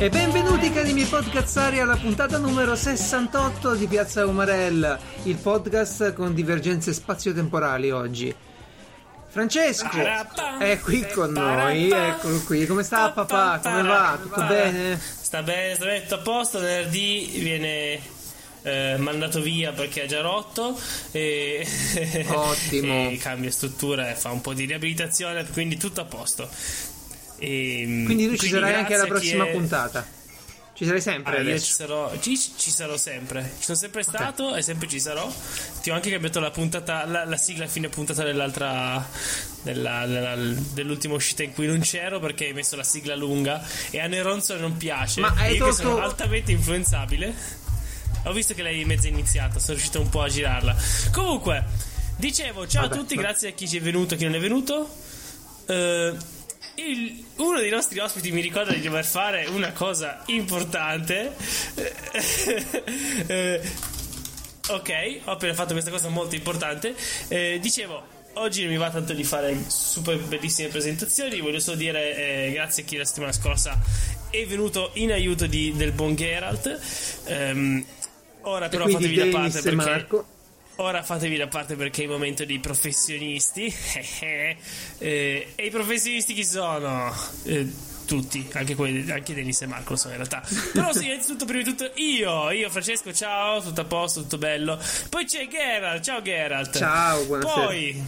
E benvenuti cari miei podcazzari alla puntata numero 68 di Piazza Umarella, il podcast con divergenze spazio-temporali oggi. Francesco è qui con noi, eccolo qui. Come sta papà? Come va? Tutto bene? Sta bene, sta bene, tutto a posto. Venerdì viene eh, mandato via perché ha già rotto e, Ottimo. e cambia struttura e fa un po' di riabilitazione, quindi tutto a posto. E, Quindi tu ci sarai anche alla prossima è... puntata. Ci sarai sempre ah, io adesso. ci sarò, ci, ci, sarò sempre. Ci sono sempre stato okay. e sempre ci sarò. Ti ho anche cambiato la puntata, la, la sigla a fine puntata dell'altra. Della, della, dell'ultima uscita in cui non c'ero perché hai messo la sigla lunga e a Neronzo non piace. Ma hai io tolto... che sono altamente influenzabile. Ho visto che lei è mezza iniziata, sono riuscito un po' a girarla. Comunque, dicevo, ciao Vabbè, a tutti, ma... grazie a chi ci è venuto e chi non è venuto. Uh, il, uno dei nostri ospiti mi ricorda di dover fare una cosa importante. eh, ok, ho appena fatto questa cosa molto importante. Eh, dicevo. Oggi non mi va tanto di fare super bellissime presentazioni, voglio solo dire eh, grazie a chi la settimana scorsa è venuto in aiuto di, del buon Geralt. Um, ora però fatevi da parte perché... Marco. Ora fatevi da parte perché è il momento dei professionisti. eh, e i professionisti chi sono? Eh, tutti, anche quelli, anche Denis e Marco lo so in realtà. Però sì, innanzitutto, prima di tutto, io, io Francesco, ciao, tutto a posto, tutto bello. Poi c'è Geralt, ciao Geralt. Ciao, buonasera. Poi,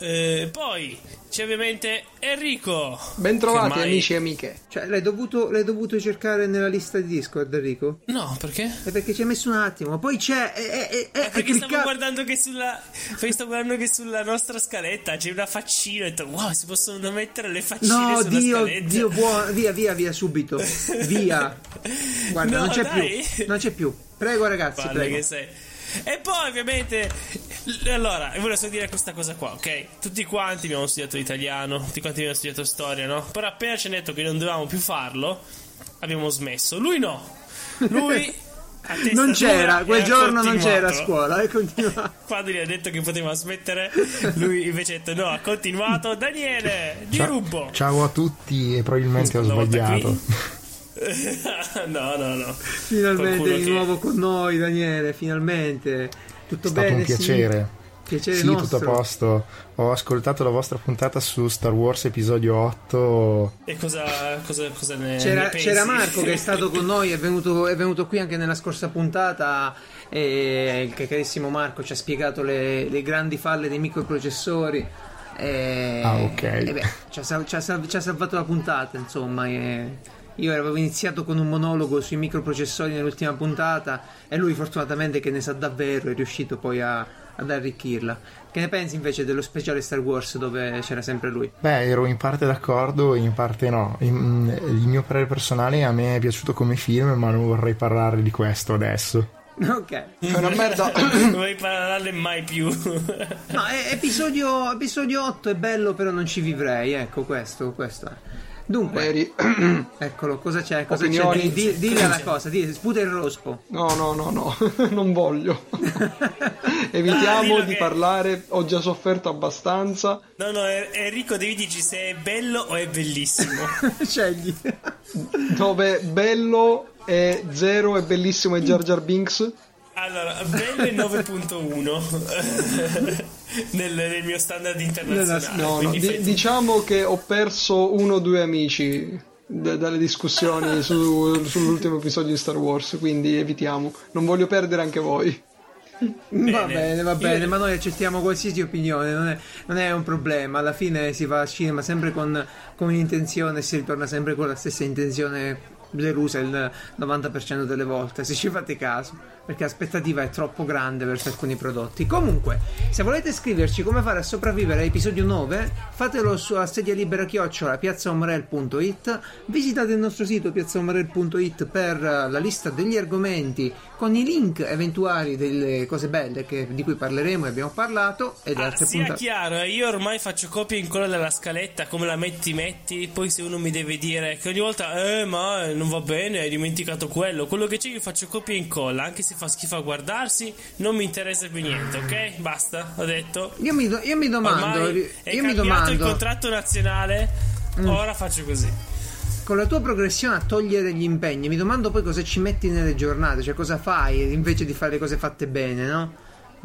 eh, poi c'è ovviamente Enrico. Bentrovati ormai... amici e amiche. Cioè, l'hai dovuto, l'hai dovuto, cercare nella lista di Discord, Enrico? No, perché? È perché ci hai messo un attimo. Poi c'è. È, è, è, è perché clicca... stavo guardando che sulla. Perché stavo guardando che sulla nostra scaletta c'è una faccina. E ho detto, wow, si possono mettere le faccine no, sulla Dio, scaletta. Dio, buono. Via, via, via, subito. Via. Guarda, no, non c'è dai. più. Non c'è più. Prego, ragazzi. Guarda prego. che sei. E poi ovviamente allora, volevo solo dire questa cosa qua, ok? Tutti quanti abbiamo studiato italiano, tutti quanti abbiamo studiato storia, no? Però appena ci hanno detto che non dovevamo più farlo, abbiamo smesso. Lui no. Lui non c'era, quel giorno non c'era a scuola e continuava. Quando gli ha detto che poteva smettere, lui invece ha detto no, ha continuato. Daniele, di ciao, rubo. Ciao a tutti e probabilmente ho sbagliato. no, no, no. Finalmente Qualcuno di che- nuovo con noi, Daniele. Finalmente. Tutto È stato bene? un piacere. Sì? Piacere Sì, nostro. tutto a posto. Ho ascoltato la vostra puntata su Star Wars episodio 8. E cosa, cosa, cosa ne, C'era, ne pensi? c'era Marco che è stato con noi, è venuto, è venuto qui anche nella scorsa puntata. E il carissimo Marco ci ha spiegato le, le grandi falle dei microprocessori. E, Ah, ok. e beh, ci, ha, ci ha ci ha salvato la puntata, insomma. e- io avevo iniziato con un monologo sui microprocessori nell'ultima puntata e lui fortunatamente che ne sa davvero è riuscito poi a- ad arricchirla. Che ne pensi invece dello speciale Star Wars dove c'era sempre lui? Beh, ero in parte d'accordo, in parte no. Il mio parere personale a me è piaciuto come film, ma non vorrei parlare di questo adesso. Ok. È una merda. non vuoi parlarne mai più. No, è- episodio, episodio 8 è bello, però non ci vivrei. Ecco, questo, questo è. Dunque, Veri. eccolo, cosa c'è? Cosa Opinioni? c'è? Di, di- dille la cosa, di, sputa il rospo. No, no, no, no, non voglio. Evitiamo dillo di che- parlare, ho già sofferto abbastanza. No, no, En- Enrico, devi dirci se è bello o è bellissimo. Scegli. Dove bello e zero è bellissimo e Jar Jar Binks. Allora, bello è 9.1 nel, nel mio standard internazionale. No, no, fai- diciamo che ho perso uno o due amici d- dalle discussioni su- sull'ultimo episodio di Star Wars, quindi evitiamo. Non voglio perdere anche voi. Va bene, va Io- bene, ma noi accettiamo qualsiasi opinione, non è, non è un problema. Alla fine si va al cinema sempre con, con un'intenzione e si ritorna sempre con la stessa intenzione delusa il 90% delle volte, se ci fate caso, perché l'aspettativa è troppo grande verso alcuni prodotti. Comunque, se volete scriverci come fare a sopravvivere all'episodio 9, fatelo su a sedia libera chiocciola piazzaomrel.it, visitate il nostro sito piazzaomrel.it per la lista degli argomenti con i link eventuali delle cose belle che- di cui parleremo e abbiamo parlato e le Ah, altre sia puntate. chiaro, eh, io ormai faccio copia e incolla della scaletta, come la metti metti, poi se uno mi deve dire che ogni volta, eh ma non va bene, hai dimenticato quello, quello che c'è io faccio copia e incolla, anche se fa schifo a guardarsi, non mi interessa più niente, ok? Basta, ho detto. Io mi, do- io mi domando, Ormai è io mi cambiato il domando, contratto nazionale, ora faccio così. con la tua progressione a togliere gli impegni, mi domando poi cosa ci metti nelle giornate, cioè cosa fai invece di fare le cose fatte bene, no?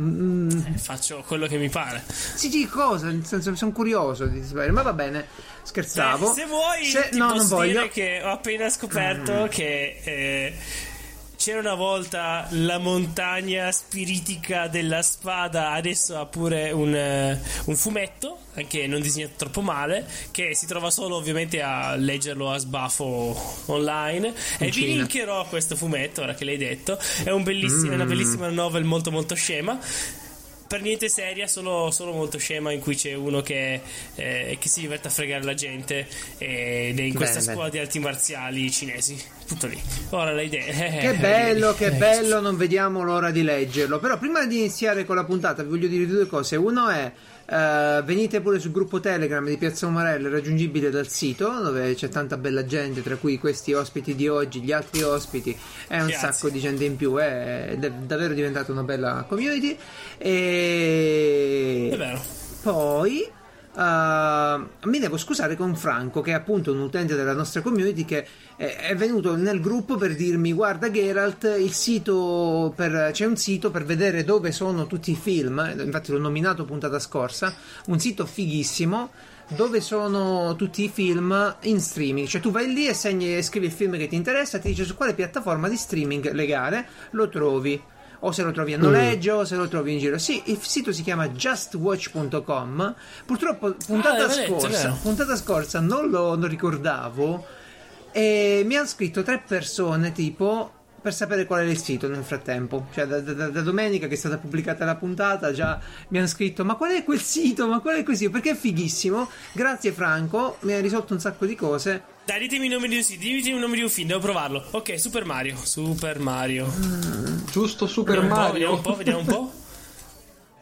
Mm. Eh, faccio quello che mi pare. Sì, sì, cosa? Nel senso, sono curioso di sapere, ma va bene, scherzavo. Se, se vuoi, se, no, non voglio. che ho appena scoperto mm. che. Eh, c'era una volta la montagna spiritica della spada, adesso ha pure un, uh, un, fumetto, anche non disegnato troppo male, che si trova solo ovviamente a leggerlo a sbaffo online. In e Cina. vi linkerò questo fumetto, ora che l'hai detto. È un belliss- mm. una bellissima novel molto molto scema per niente seria, solo, solo, molto scema in cui c'è uno che, eh, che, si diverte a fregare la gente ed è in questa bene, scuola bene. di arti marziali cinesi. Tutto lì. Ora le idee. Che bello, che bello, non vediamo l'ora di leggerlo. Però prima di iniziare con la puntata vi voglio dire due cose. Uno è Uh, venite pure sul gruppo Telegram di Piazza Umarella, raggiungibile dal sito, dove c'è tanta bella gente, tra cui questi ospiti di oggi, gli altri ospiti, è un Grazie. sacco di gente in più, è, è davvero diventata una bella community. E... È vero. Poi Uh, mi devo scusare con Franco, che è appunto un utente della nostra community, che è, venuto nel gruppo per dirmi: Guarda, Geralt, il sito per, c'è un sito per vedere dove sono tutti i film. Infatti, l'ho nominato puntata scorsa. Un sito fighissimo dove sono tutti i film in streaming. Cioè, tu vai lì e segni, scrivi il film che ti interessa, ti dice su quale piattaforma di streaming legale lo trovi o se lo trovi a noleggio, mm. o se lo trovi in giro. Sì, il sito si chiama justwatch.com. Purtroppo, puntata, ah, scorsa, detto, puntata scorsa non lo non ricordavo. E mi hanno scritto tre persone tipo per sapere qual è il sito nel frattempo. Cioè, da, da, da, domenica che è stata pubblicata la puntata, già mi hanno scritto: Ma qual è quel sito? Ma qual è quel sito? Perché è fighissimo. Grazie, Franco, mi ha risolto un sacco di cose. Dai, ditemi il nome di un sito, ditemi il nome di un film, devo provarlo. Ok, Super Mario. Super Mario. Mm, giusto Super vediamo Mario. Un po', vediamo un po', vediamo un po'.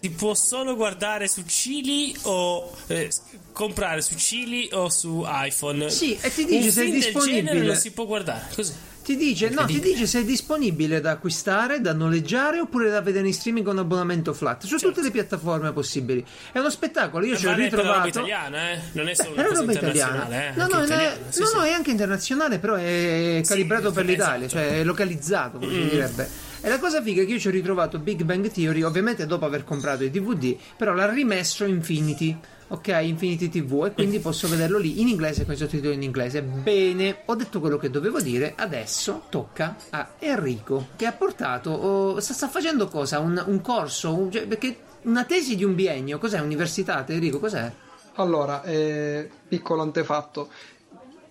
Si può solo guardare su Cili o eh, comprare su Cili o su iPhone. Sì, e ti dice un se è disponibile. Del genere lo si può guardare così. Ti dice, no, ti dice se è disponibile da acquistare, da noleggiare oppure da vedere in streaming con abbonamento flat su certo. tutte le piattaforme possibili. È uno spettacolo. Io ci ho ritrovato. È italiana, eh? Non è solo Beh, una roba italiana. Eh? No, no, italiana, è, sì, no, sì. no, è anche internazionale, però è calibrato sì, per l'Italia, esatto. cioè è localizzato, come mm. si direbbe. E la cosa figa è che io ci ho ritrovato Big Bang Theory, ovviamente dopo aver comprato i DVD, però l'ha rimesso Infinity ok, Infinity TV, e quindi posso vederlo lì in inglese con i sottotitoli in inglese. Bene, ho detto quello che dovevo dire, adesso tocca a Enrico, che ha portato, oh, sta, sta, facendo cosa? Un, un corso? Un, cioè, perché una tesi di un biennio, cos'è? Università, Enrico, cos'è? Allora, eh, piccolo antefatto.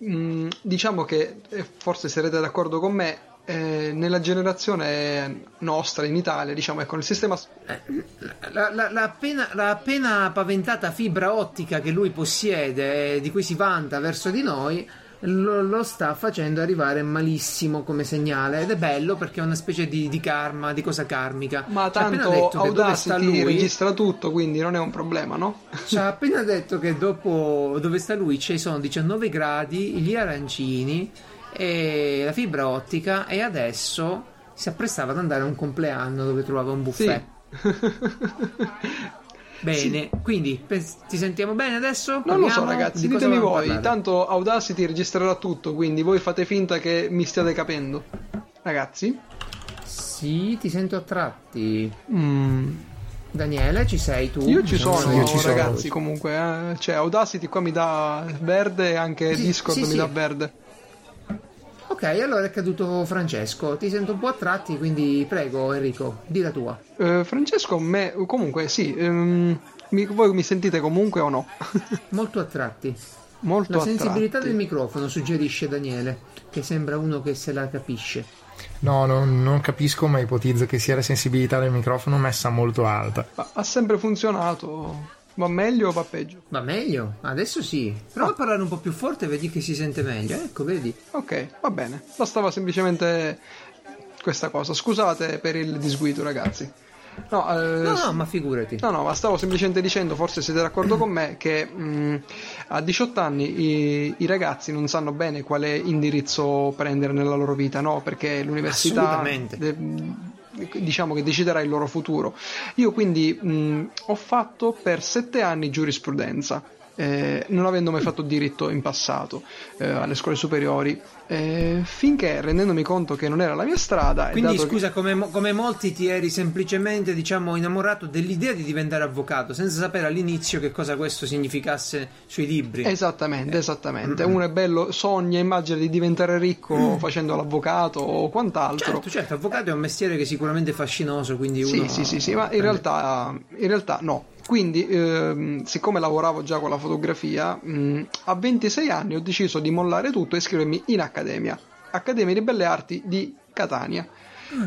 Mm, diciamo che eh, forse sarete d'accordo con me, eh, nella generazione nostra in Italia, diciamo, ecco, il sistema. Eh, la, la, la, appena, la, appena, paventata fibra ottica che lui possiede, di cui si vanta verso di noi, lo, lo, sta facendo arrivare malissimo come segnale. Ed è bello perché è una specie di, di karma, di cosa karmica. Ma tanto Audacity lui, registra tutto, quindi non è un problema, no? Ci ha appena detto che dopo dove sta lui ci sono 19 gradi, gli arancini e la fibra ottica e adesso si apprestava ad andare a un compleanno dove trovava un buffet. Sì. Bene, sì. quindi ti sentiamo bene adesso? Non Parliamo? lo so, ragazzi, Di ditemi voi. Parlare? Tanto Audacity registrerà tutto, quindi voi fate finta che mi stiate capendo. Ragazzi? Sì, ti sento a tratti. Mm. Daniele, ci sei tu? Io ci sono, io ci ragazzi. Sono. Comunque, eh. cioè, Audacity qua mi dà verde e anche sì, Discord sì, mi dà verde. Ok, allora è caduto Francesco. Ti sento un po' a tratti, quindi prego Enrico, di la tua. Uh, Francesco, me, comunque sì, um, mi, voi mi sentite comunque o no? Molto a tratti. Molto la sensibilità del microfono, suggerisce Daniele, che sembra uno che se la capisce. No, no, non capisco, ma ipotizzo che sia la sensibilità del microfono messa molto alta. Ma ha sempre funzionato. Va meglio o va peggio? Va meglio, adesso sì. Prova a parlare un po' più forte e vedi che si sente meglio. Ecco, vedi. Ok, va bene. Bastava semplicemente questa cosa. Scusate per il disguido, ragazzi. No, eh, no, no, ma figurati. No, no, ma stavo semplicemente dicendo, forse siete d'accordo con me, che mh, mm, a 18 anni i, i, ragazzi non sanno bene quale indirizzo prendere nella loro vita, no? Perché l'università... Assolutamente. De, diciamo che deciderà il loro futuro. Io quindi mh, ho fatto per sette anni giurisprudenza. Eh, non avendo mai fatto diritto in passato eh, alle scuole superiori, eh, finché rendendomi conto che non era la mia strada. Quindi scusa, che- come, come molti ti eri semplicemente diciamo innamorato dell'idea di diventare avvocato, senza sapere all'inizio che cosa questo significasse sui libri. Esattamente, esattamente. Uno è bello, sogna, immagina di diventare ricco facendo l'avvocato o quant'altro. Certo, certo, avvocato è un mestiere che sicuramente è fascinoso, quindi Sì, uno sì, sì, sì, ma in realtà, in realtà no. Quindi, ehm, siccome lavoravo già con la fotografia, mh, a 26 anni ho deciso di mollare tutto e iscrivermi in Accademia, Accademia di Belle Arti di Catania,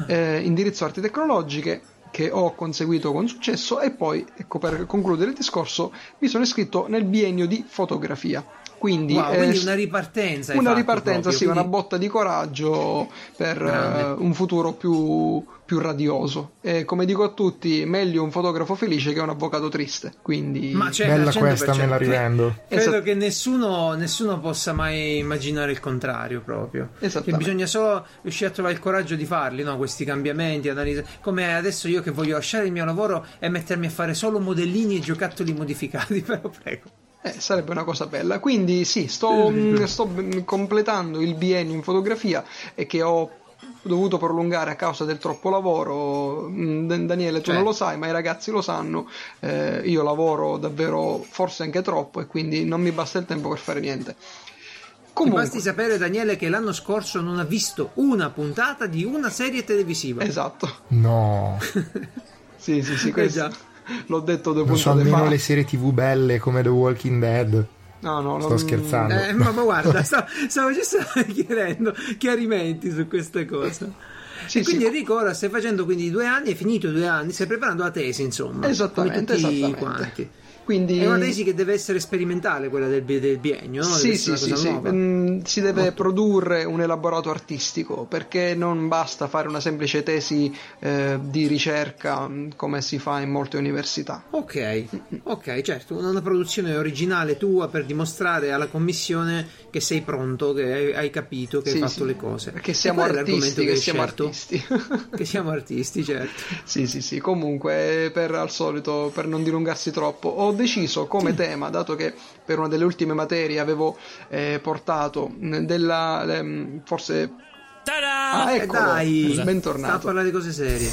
eh, indirizzo arti tecnologiche che ho conseguito con successo e poi, ecco, per concludere il discorso, mi sono iscritto nel biennio di fotografia. Quindi, Wow, eh, quindi una ripartenza. una ripartenza, proprio, sì, quindi- una botta di coraggio per eh, un futuro più, più radioso. E come dico a tutti, meglio un fotografo felice che un avvocato triste. Quindi, Ma cioè, Bella al 100%. questa, me la rivendo. Credo Esat- che nessuno, nessuno possa mai immaginare il contrario proprio. Che Esattamente. bisogna solo riuscire a trovare il coraggio di farli, no? questi cambiamenti, analizzare. Come adesso io che voglio lasciare il mio lavoro e mettermi a fare solo modellini e giocattoli modificati, però prego. eh, sarebbe una cosa bella. Quindi, sì, sto, sto completando il biennio in fotografia e che ho dovuto prolungare a causa del troppo lavoro. Mm, Dan- Daniele, tu Certo. non lo sai, ma i ragazzi lo sanno. Eh, io lavoro davvero, forse anche troppo, e quindi non mi basta il tempo per fare niente. Ti Comunque, basti sapere, Daniele, che l'anno scorso non ha visto una puntata di una serie televisiva. esatto. No, Sì, sì, sì, Eh questo già. l'ho detto due non so puntate almeno fa. le serie tv belle come The Walking Dead. No, no, Sto non- scherzando. Eh, ma, ma guarda, stavo, stavo giusto chiedendo chiarimenti su queste cose. Sì, e quindi sì. Enrico ora stai facendo quindi due anni, hai finito due anni, stai preparando la tesi, insomma. Esattamente, esattamente. quanti. Quindi È una tesi che deve essere sperimentale, quella del, del biennio, no? Sì, sì, sì, sì. Mm, si deve produrre un elaborato artistico perché non basta fare una semplice tesi eh, di ricerca mm, come si fa in molte università. Ok, ok, certo, una produzione originale tua per dimostrare alla commissione che sei pronto, che hai, hai capito, che Sì, hai fatto sì. le cose. Perché E siamo artisti, che hai siamo scelto? artisti. Che siamo artisti, certo. Sì, sì, sì. Comunque, per al solito, per non dilungarsi troppo, ho deciso come tema, dato che per una delle ultime materie avevo eh, portato mh, della ehm, forse Ta-da! Ah, eccolo. dai, Scusa. sta a Bentornato. parlare di cose serie.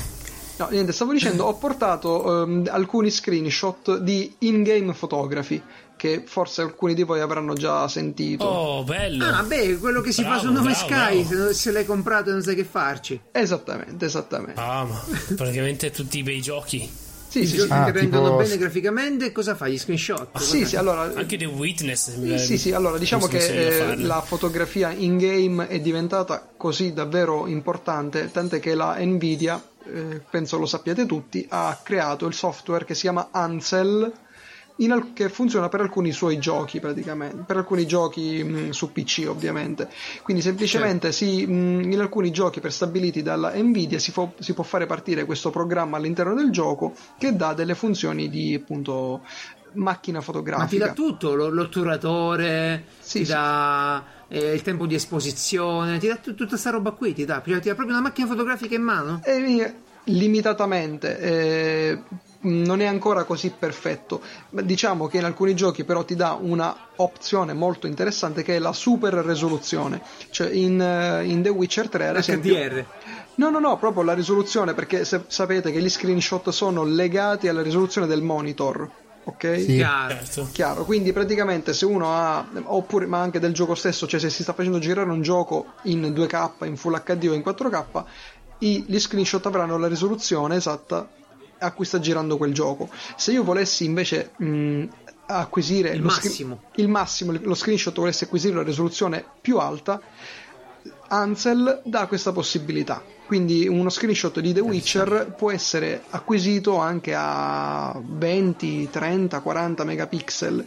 No, niente, stavo dicendo, ho portato ehm, alcuni screenshot di in-game photography che forse alcuni di voi avranno già sentito. Oh, bello. Ah, beh, quello che si Bravo, fa su Nome bravo, Sky, bravo. se, se l'hai comprato non sai che farci. Esattamente, esattamente. Ah, ma praticamente tutti i bei giochi. Sì, sì, sì. Ah, che rendono tipo- bene graficamente, cosa fai? Gli screenshot? Cosa Sì, sì, allora Anche The Witness. Sì, sì, sì, allora diciamo che eh, la fotografia in game è diventata così davvero importante, tant'è che la Nvidia, eh, penso lo sappiate tutti, ha creato il software che si chiama Ansel, al- che funziona per alcuni suoi giochi praticamente, per alcuni giochi mh, su PC ovviamente. Quindi semplicemente si, mh, in alcuni giochi prestabiliti dalla Nvidia si, fo- si può fare partire questo programma all'interno del gioco che dà delle funzioni di appunto macchina Ma ti fotografica. dà tutto, lo- l'otturatore, Sì, ti sì. dà eh, il tempo di esposizione, ti dà tut- tutta sta roba qui, ti dà, ti dà proprio una macchina fotografica in mano. Eh, limitatamente eh, non è ancora così perfetto diciamo che in alcuni giochi però ti dà una opzione molto interessante che è la super risoluzione cioè in, eh, in The Witcher 3 ad esempio HDR. no no no proprio la risoluzione perché se, sapete che gli screenshot sono legati alla risoluzione del monitor ok? Sì. Chiaro. Certo. Chiaro, quindi praticamente se uno ha, oppure ma anche del gioco stesso, cioè se si sta facendo girare un gioco in 2K, in Full HD o in 4K, i- gli screenshot avranno la risoluzione esatta a cui sta girando quel gioco. Se io volessi invece mh, acquisire Il massimo. il massimo, lo screenshot volessi acquisire la risoluzione più alta, Ansel dà questa possibilità. Quindi uno screenshot di The Witcher può essere acquisito anche a 20, 30, 40 megapixel.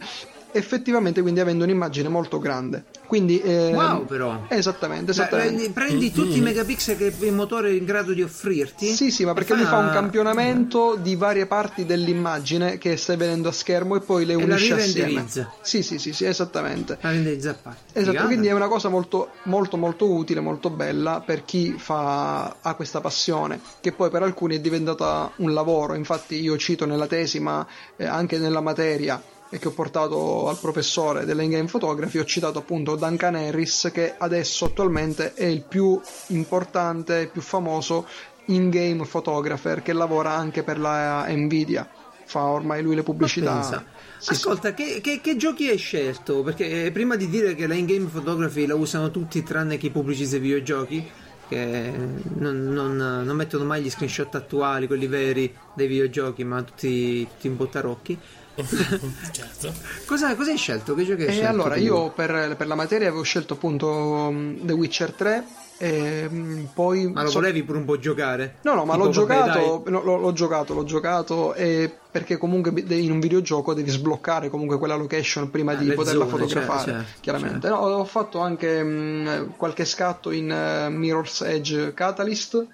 Effettivamente, quindi avendo un'immagine molto grande. Quindi, ehm, Wow, però. Esattamente, Cioè, esattamente. prendi, prendi tutti i megapixel che il motore è in grado di offrirti. Sì, sì, ma perché e lui fa un campionamento di varie parti dell'immagine che stai vedendo a schermo e poi le E la unisce assieme. rirenderizza. Sì, sì, sì, sì, esattamente. La renderizza a parte. Esatto, Figata. quindi è una cosa molto, molto, molto utile, molto bella per chi fa, ha questa passione, che poi per alcuni è diventata un lavoro. Infatti, io cito nella tesi, ma eh, anche nella materia, e che ho portato al professore dell'in-game photography, ho citato appunto Duncan Harris che adesso attualmente è il più importante, il più famoso in-game photographer che lavora anche per la Nvidia. Fa ormai lui le pubblicità. Sì, Ascolta, sì. Che, che, che, giochi hai scelto? Perché eh, prima di dire che la in-game photography la usano tutti tranne chi pubblicizza i videogiochi, che non, non, non, mettono mai gli screenshot attuali, quelli veri dei videogiochi, ma tutti, tutti in bottarocchi. Certo. cosa, cosa, hai scelto? Che giochi hai e scelto? Allora, tu? io per, per, la materia avevo scelto appunto um, The Witcher 3 e um, poi... Ma lo so... volevi pure un po' giocare? No, no, ma l'ho giocato, no, l'ho, l'ho giocato, l'ho giocato e perché comunque in un videogioco devi sbloccare comunque quella location prima ah, di poterla zone, fotografare, certo, chiaramente. Certo. No, ho fatto anche um, qualche scatto in uh, Mirror's Edge Catalyst.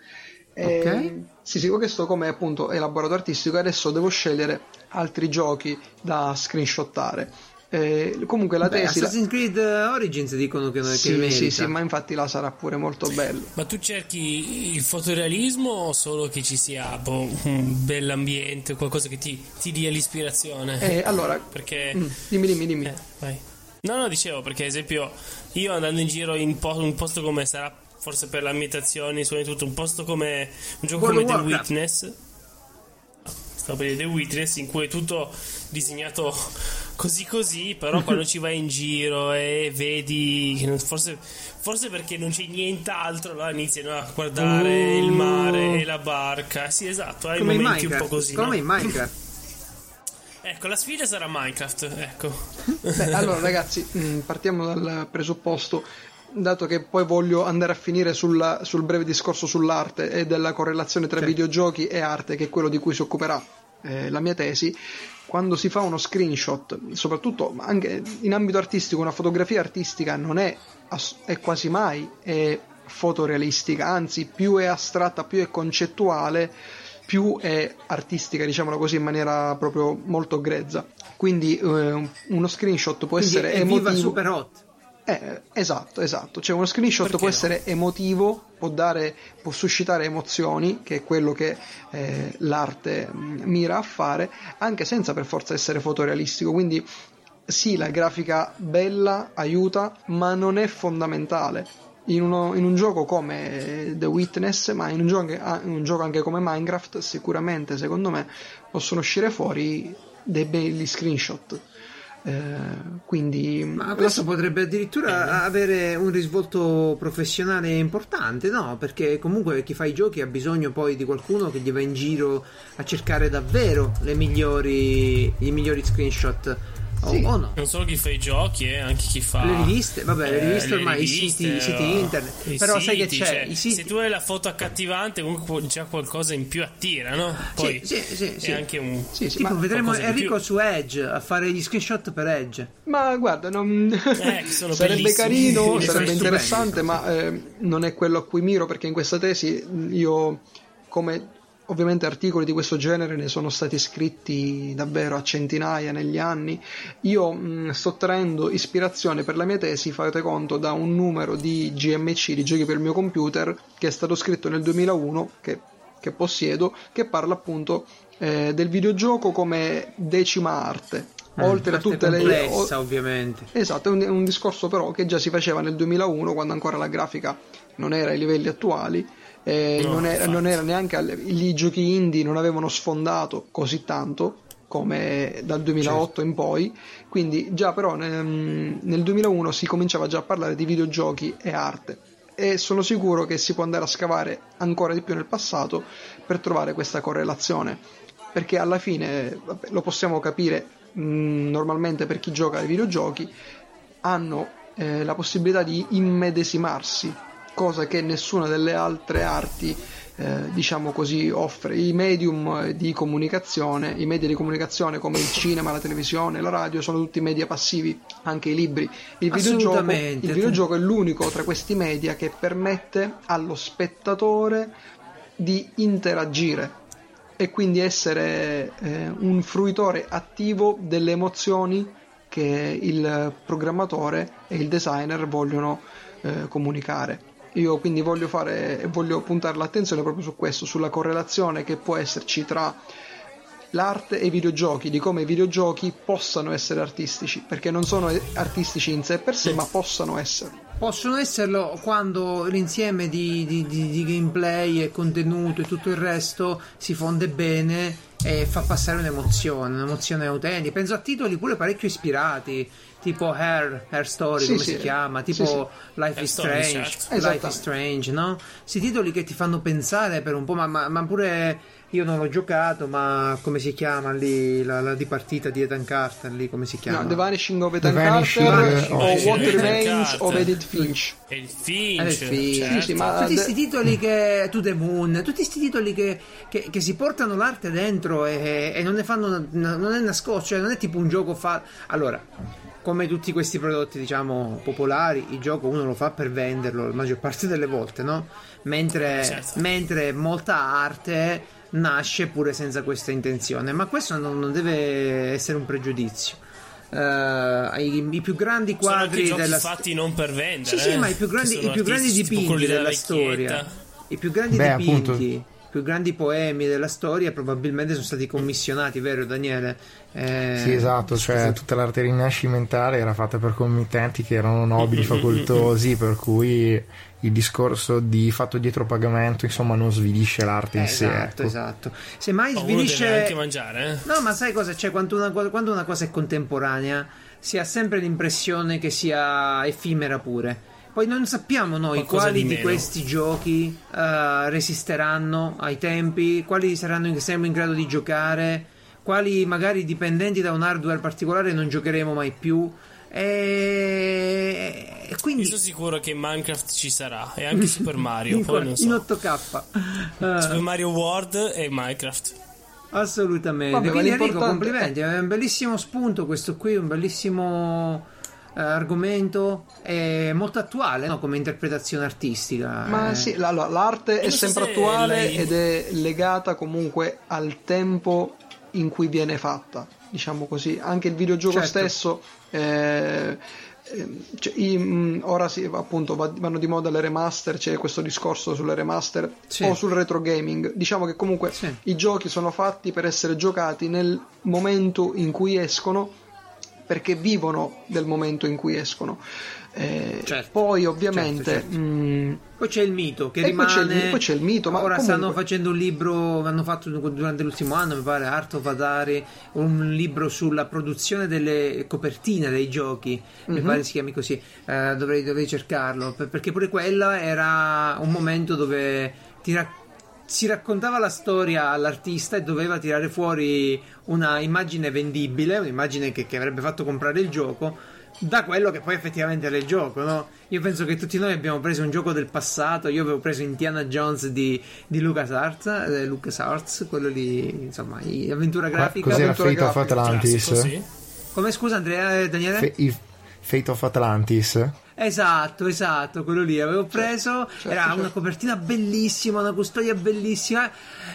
E, ok. Sì, sì, questo come appunto elaborato artistico adesso devo scegliere altri giochi da screenshottare. Eh, comunque la Beh, tesi Assassin's Creed Origins dicono che, sì, che merita. sì, sì, ma infatti là sarà pure molto bello. Ma tu cerchi il fotorealismo o solo che ci sia boh, un bell'ambiente, qualcosa che ti, ti dia l'ispirazione? Eh, allora, perché mm, dimmi, dimmi, dimmi. Eh, no, no, dicevo perché, ad esempio, io andando in giro in po- un posto come sarà forse per le ambientazioni, soprattutto un posto come un gioco World come The Witness dire The Witness in cui è tutto disegnato così così però quando ci vai in giro e vedi forse, forse perché non c'è nient'altro là iniziano a guardare uh, il mare e la barca. Sì esatto hai come momenti un po' così come no? in Minecraft. Ecco, la sfida sarà Minecraft, ecco. Beh, allora ragazzi, mm, partiamo dal presupposto dato che poi voglio andare a finire sulla, sul breve discorso sull'arte e della correlazione tra certo. videogiochi e arte, che è quello di cui si occuperà eh, la mia tesi, quando si fa uno screenshot, soprattutto anche in ambito artistico, una fotografia artistica non è, è quasi mai è fotorealistica, anzi più è astratta, più è concettuale, più è artistica, diciamolo così, in maniera proprio molto grezza. Quindi eh, uno screenshot può Quindi essere emotivo. Viva super hot. Eh, esatto, esatto. Cioè uno screenshot Perché può no? essere emotivo, può, dare, può, suscitare emozioni, che è quello che eh, l'arte mm, mira a fare, anche senza per forza essere fotorealistico. Quindi sì, la grafica bella aiuta, ma non è fondamentale. In, uno, in un gioco come The Witness, ma in un, gioco, in un gioco anche come Minecraft, sicuramente secondo me possono uscire fuori dei belli screenshot eh, quindi ma questo potrebbe addirittura eh. avere un risvolto professionale importante no? perché comunque chi fa i giochi ha bisogno poi di qualcuno che gli va in giro a cercare davvero le migliori, i migliori screenshot sì. o no? Non solo chi fa i giochi, eh, anche chi fa le riviste. Vabbè, le riviste eh, ormai, le riviste, i siti, siti internet. Però siti, sai che c'è? Cioè, siti... Se tu hai la foto accattivante, comunque già qualcosa in più attira, no? Poi sì, sì, sì, sì. anche un. Sì, sì, ma vedremo Enrico su Edge a fare gli screenshot per Edge. Ma guarda, non... eh, sarebbe carino, sarebbe interessante, ma eh, non è quello a cui miro perché in questa tesi io come Ovviamente articoli di questo genere ne sono stati scritti davvero a centinaia negli anni. Io mh, sto traendo ispirazione per la mia tesi, fate conto, da un numero di GMC, di giochi per il mio computer, che è stato scritto nel 2001, che, che possiedo, che parla appunto eh, del videogioco come decima arte. Mm, oltre a tutte complessa, le ovviamente esatto è un, è un discorso però che già si faceva nel 2001 quando ancora la grafica non era ai livelli attuali eh, no, non, era, non, era, neanche i giochi indie non avevano sfondato così tanto come dal 2008 certo. in poi. Quindi già però nel, nel 2001 si cominciava già a parlare di videogiochi e arte. E sono sicuro che si può andare a scavare ancora di più nel passato per trovare questa correlazione. Perché alla fine vabbè, lo possiamo capire mh, normalmente per chi gioca ai videogiochi hanno eh, la possibilità di immedesimarsi cosa che nessuna delle altre arti eh, diciamo così offre. I medium di comunicazione i media di comunicazione come il cinema la televisione la radio sono tutti media passivi anche i libri. Il videogioco, il videogioco è l'unico tra questi media che permette allo spettatore di interagire e quindi essere eh, un fruitore attivo delle emozioni che il programmatore e il designer vogliono eh, comunicare. Io quindi voglio, fare, voglio puntare l'attenzione proprio su questo, sulla correlazione che può esserci tra l'arte e i videogiochi, di come i videogiochi possano essere artistici, perché non sono artistici in sé per sé, ma possano essere. Possono esserlo quando l'insieme di, di, di, di gameplay e contenuto e tutto il resto si fonde bene e fa passare un'emozione, un'emozione autentica. Penso a titoli pure parecchio ispirati, tipo Hair, Hair Story, Sì, come sì. si chiama, tipo Sì, sì. Life Hair is Strange, certo. Life Esattamente. is Strange, no? Questi titoli che ti fanno pensare per un po', ma, ma- ma pure io non l'ho giocato, ma come si chiama lì, la, la dipartita di Ethan Carter, lì come si chiama? No, The Vanishing of The Ethan Vanishing Carter o Ethan What. Remains of Edith Finch. E il Finch. sì, certo. sì, sì, ma- tutti questi titoli che To the Moon, tutti questi titoli che, che- che si portano l'arte dentro e, e non ne fanno non è nascosto, cioè non è tipo un gioco fa allora come tutti questi prodotti diciamo popolari, il gioco uno lo fa per venderlo la maggior parte delle volte, no? Mentre, Certo. mentre molta arte nasce pure senza questa intenzione, ma questo non, non deve essere un pregiudizio. Eh, i, i più grandi Sono quadri giochi della fatti non per vendere. sì, sì, eh, ma i più grandi, sono i più grandi dipinti della vecchietta. storia, i più grandi Beh, dipinti, appunto. I più grandi poemi della storia probabilmente sono stati commissionati, vero Daniele? Eh, Sì, esatto, cioè tutta l'arte rinascimentale era fatta per committenti che erano nobili, facoltosi, per cui il discorso di fatto dietro pagamento, insomma, non svilisce l'arte in sé. Esatto, ecco. esatto. Semmai svilisce... anche mangiare, eh. No, ma sai cosa c'è? Quando una, co- quando una cosa è contemporanea si ha sempre l'impressione che sia effimera pure. Poi non sappiamo noi Qualcosa quali di di, questi giochi eh, resisteranno ai tempi, quali saranno in, saremo in grado di giocare, quali magari dipendenti da un hardware particolare non giocheremo mai più. E, e quindi Io sono sicuro che Minecraft ci sarà e anche Super Mario. in, poi non in so. 8K. Eh, Super Mario World e Minecraft. Assolutamente. Vabbè, Quindi Enrico, complimenti, è un bellissimo spunto questo qui, un bellissimo argomento, è molto attuale no? come interpretazione artistica. Ma eh. sì, la- la- l'arte è sempre se attuale lei- ed è legata comunque al tempo in cui viene fatta, diciamo così. Anche il videogioco Certo. stesso. eh, ehm, cioè, i- mh, ora sì, appunto va- vanno di moda le remaster, c'è questo discorso sulle remaster Sì. o sul retro gaming. Diciamo che comunque Sì. i giochi sono fatti per essere giocati nel momento in cui escono perché vivono del momento in cui escono. Eh, Certo. Poi ovviamente Certo, certo. mh, Poi c'è il mito che E poi rimane. c'è il- poi c'è il mito, ma ora comunque- stanno facendo un libro. Hanno fatto durante l'ultimo anno, mi pare, Art of Atari, un libro sulla produzione delle copertine dei giochi. Mi Mhm. pare si chiami così. Eh, dovrei, dovrei cercarlo. per- Perché pure quella era un momento dove ti rac- si raccontava la storia all'artista e doveva tirare fuori una immagine vendibile, un'immagine che, che avrebbe fatto comprare il gioco da quello che poi effettivamente era il gioco, no? Io penso che tutti noi abbiamo preso un gioco del passato. Io avevo preso Indiana Jones di, di LucasArts, eh, LucasArts, quello lì, insomma, avventura grafica. Cos'era avventura Fate of Atlantis? Classico, sì. Come scusa, Andrea e Daniele? Fe- Fate of Atlantis? Esatto, esatto, quello lì avevo preso, certo, era certo. una copertina bellissima, una custodia bellissima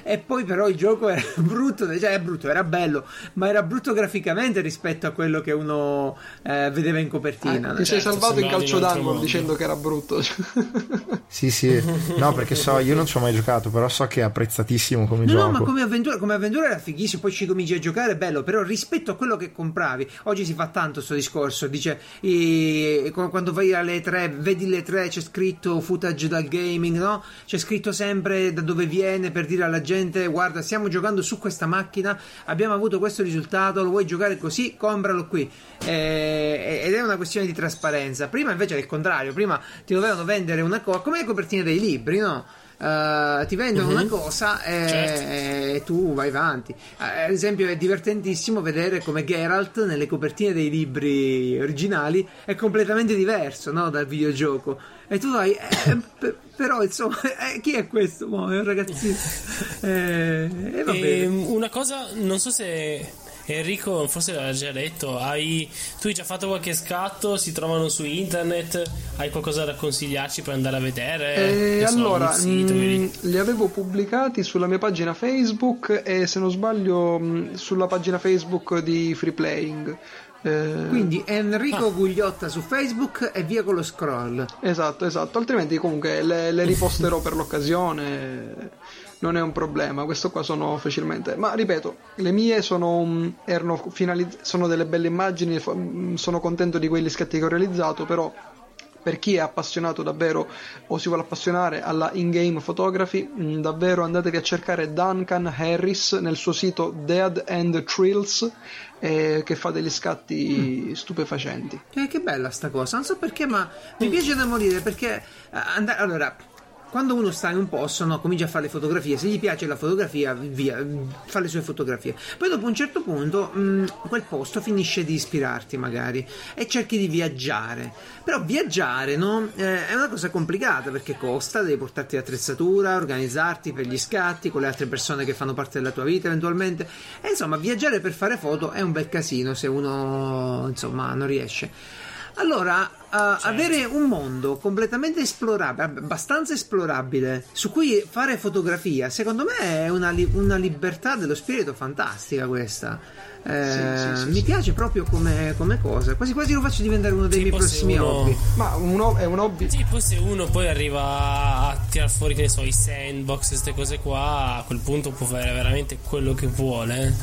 e poi però il gioco era brutto, cioè è brutto, era bello, ma era brutto graficamente rispetto a quello che uno eh, vedeva in copertina. Ah, ti sei certo, salvato in calcio d'angolo dicendo che era brutto. Sì, sì. No, perché so, io non ci ho mai giocato, però so che è apprezzatissimo come No, gioco. no, ma come avventura, come avventura era fighissimo, poi ci cominci a giocare, è bello, però rispetto a quello che compravi, oggi si fa tanto sto discorso, dice, i- qu- quando vai alle 3, vedi le 3, c'è scritto footage dal gaming, no? C'è scritto sempre da dove viene per dire alla gente, guarda, stiamo giocando su questa macchina, abbiamo avuto questo risultato, lo vuoi giocare così, compralo qui. Eh, ed è una questione di trasparenza. Prima invece è il contrario, prima ti dovevano vendere una cosa, come le copertine dei libri, no? Eh, ti vendono una cosa e, Certo. e tu vai avanti. Eh, ad esempio, è divertentissimo vedere come Geralt nelle copertine dei libri originali è completamente diverso no, dal videogioco. E tu vai, eh, p- però insomma, eh, chi è questo? Mo, è un ragazzino. Eh, e va E, bene. una cosa, non so se Enrico forse l'ha già detto, hai, tu hai già fatto qualche scatto, si trovano su internet, hai qualcosa da consigliarci per andare a vedere? E Che so, allora, un sito, mh, vedi? li avevo pubblicati sulla mia pagina Facebook e se non sbaglio mh, sulla pagina Facebook di Free Playing. Eh, Quindi Enrico Ah. Gugliotta su Facebook e via con lo scroll. Esatto, esatto, altrimenti comunque le, le riposterò per l'occasione. Non è un problema. Questo qua sono facilmente. Ma ripeto, le mie sono, mm, erano finalizz- sono delle belle immagini, mm, sono contento di quegli scatti che ho realizzato, però per chi è appassionato davvero o si vuole appassionare alla in-game photography, mh, davvero andatevi a cercare Duncan Harris nel suo sito Dead and Thrills eh, che fa degli scatti mm. stupefacenti. Eh, che bella sta cosa, non so perché, ma mi piace da morire perché eh, andare allora quando uno sta in un posto, no, comincia a fare le fotografie. Se gli piace la fotografia, via, fa le sue fotografie. Poi dopo un certo punto, mh, mm, quel posto finisce di ispirarti, magari, e cerchi di viaggiare. Però viaggiare, no, eh, è una cosa complicata perché costa, devi portarti l'attrezzatura, organizzarti per gli scatti con le altre persone che fanno parte della tua vita, eventualmente. E insomma, viaggiare per fare foto è un bel casino se uno, insomma, non riesce. Allora, uh, certo. avere un mondo completamente esplorabile, abbastanza esplorabile, su cui fare fotografia, secondo me è una, li- una libertà dello spirito fantastica questa. Eh, sì, sì, mi sì, piace proprio come, come, cosa. Quasi quasi lo faccio diventare uno dei miei prossimi uno... hobby. Ma uno, è un hobby. Sì, poi se uno poi arriva a tirare fuori, che ne so, i sandbox, queste cose qua, a quel punto può fare veramente quello che vuole.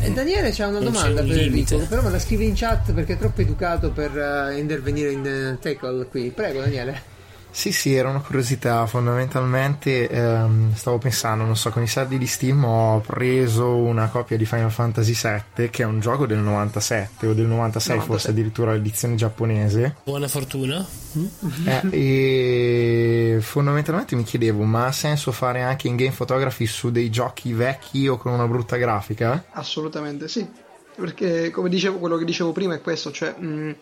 E eh, Daniele c'ha una non domanda per Enrico, però me la scrive in chat perché è troppo educato per uh, intervenire in uh, tackle qui. Prego, Daniele. Sì, sì, era una curiosità. Fondamentalmente ehm, stavo pensando, non so, con i saldi di Steam ho preso una copia di Final Fantasy VII, che è un gioco del 97 o del 96, 97. forse addirittura l'edizione giapponese. Buona fortuna. Eh, e fondamentalmente mi chiedevo, ma ha senso fare anche in game photography su dei giochi vecchi o con una brutta grafica? Assolutamente sì. Perché, come dicevo, quello che dicevo prima è questo, cioè. Mh,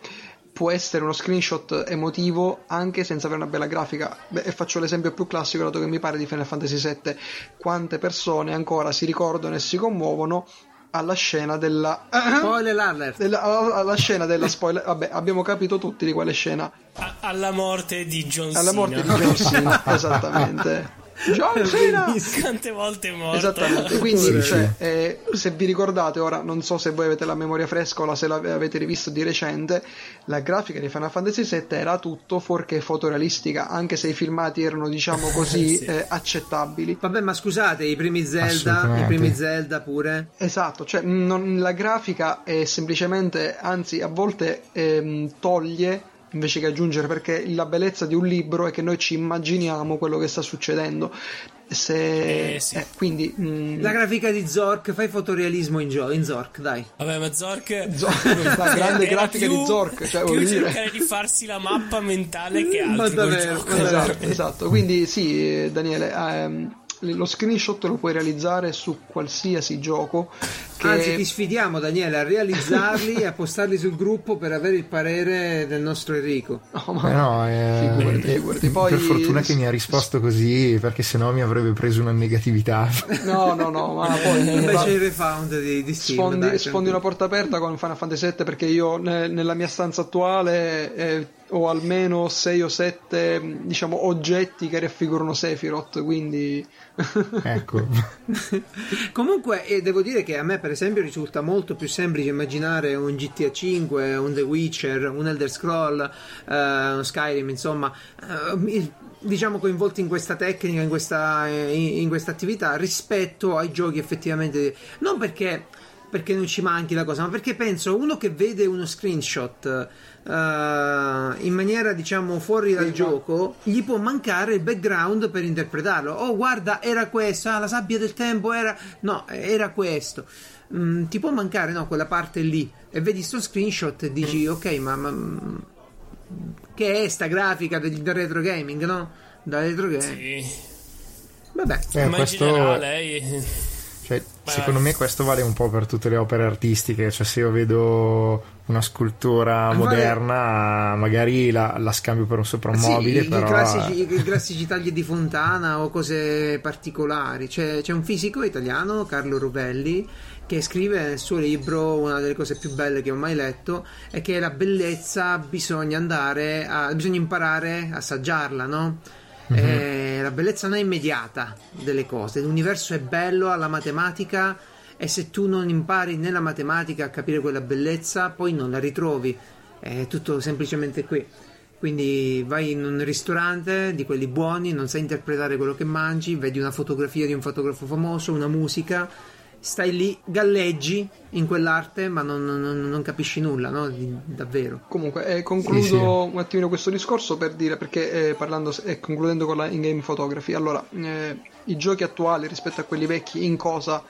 può essere uno screenshot emotivo anche senza avere una bella grafica. Beh, e faccio l'esempio più classico, dato che mi pare di Final Fantasy VII. Quante persone ancora si ricordano e si commuovono alla scena della spoiler alert della, alla scena della spoiler vabbè abbiamo capito tutti di quale scena A, alla morte di John alla morte di John Cena esattamente John Cena quante volte è morto. Esattamente quindi cioè, eh, se vi ricordate ora non so se voi avete la memoria fresca o se l'avete rivisto di recente la grafica di Final Fantasy VII era tutto fuorché fotorealistica anche se i filmati erano diciamo così sì. eh, accettabili. Vabbè ma scusate i primi Zelda i primi Zelda pure. Esatto cioè non, la grafica è semplicemente anzi a volte ehm, toglie invece che aggiungere perché la bellezza di un libro è che noi ci immaginiamo quello che sta succedendo se... Eh, sì. eh, quindi. Mm, la grafica di Zork fai fotorealismo in, gio- in Zork dai vabbè ma Zork, Zork la grande grafica più, di Zork cioè, più cercare di farsi la mappa mentale che altro ma davvero, ma esatto, esatto quindi sì Daniele ehm, lo screenshot lo puoi realizzare su qualsiasi gioco. Che... Anzi, ti sfidiamo, Daniele, a realizzarli e a postarli sul gruppo per avere il parere del nostro Enrico. No, ma... eh no eh, figurati, figurati. Poi... Per fortuna che mi ha risposto così, perché sennò mi avrebbe preso una negatività. No, no, no, ma poi. Invece il refound di, di Steam, Sfondi, dai, sfondi una porta aperta con Final Fantasy VII perché io ne, nella mia stanza attuale. Eh, ho almeno 6 o 7 diciamo oggetti che raffigurano Sephiroth quindi ecco. Comunque eh, devo dire che a me per esempio risulta molto più semplice immaginare un GTA 5 un The Witcher un Elder Scroll eh, uno Skyrim insomma eh, diciamo coinvolti in questa tecnica in questa, in, in questa attività rispetto ai giochi effettivamente non perché perché non ci manchi la cosa, ma perché penso uno che vede uno screenshot uh, in maniera diciamo fuori dal gioco, gli può mancare il background per interpretarlo. Oh, guarda, era questo, ah, la sabbia del tempo era no, era questo. Mm, ti può mancare no, quella parte lì e vedi sto screenshot e dici ok, ma, ma mm, che è sta grafica del, del retro gaming, no? Da retro gaming. Sì. Vabbè, eh, ma questo... in generale cioè, secondo me questo vale un po' per tutte le opere artistiche, cioè se io vedo una scultura moderna magari la, la scambio per un soprammobile. Sì, però... i, classici, i, classici, tagli di fontana o cose particolari. C'è, c'è un fisico italiano, Carlo Rovelli, che scrive nel suo libro una delle cose più belle che ho mai letto è che la bellezza bisogna andare a, bisogna imparare a assaggiarla, no? Mm-hmm. Eh, la bellezza non è immediata delle cose, l'universo è bello alla matematica e se tu non impari nella matematica a capire quella bellezza, poi non la ritrovi. È tutto semplicemente qui. Quindi vai in un ristorante di quelli buoni, non sai interpretare quello che mangi, vedi una fotografia di un fotografo famoso, una musica, stai lì, galleggi in quell'arte, ma non, non, non capisci nulla, no? Davvero. Comunque, eh, concludo sì, sì. un attimino questo discorso per dire, perché eh, parlando e eh, concludendo con la in-game photography, allora, eh, i giochi attuali rispetto a quelli vecchi in cosa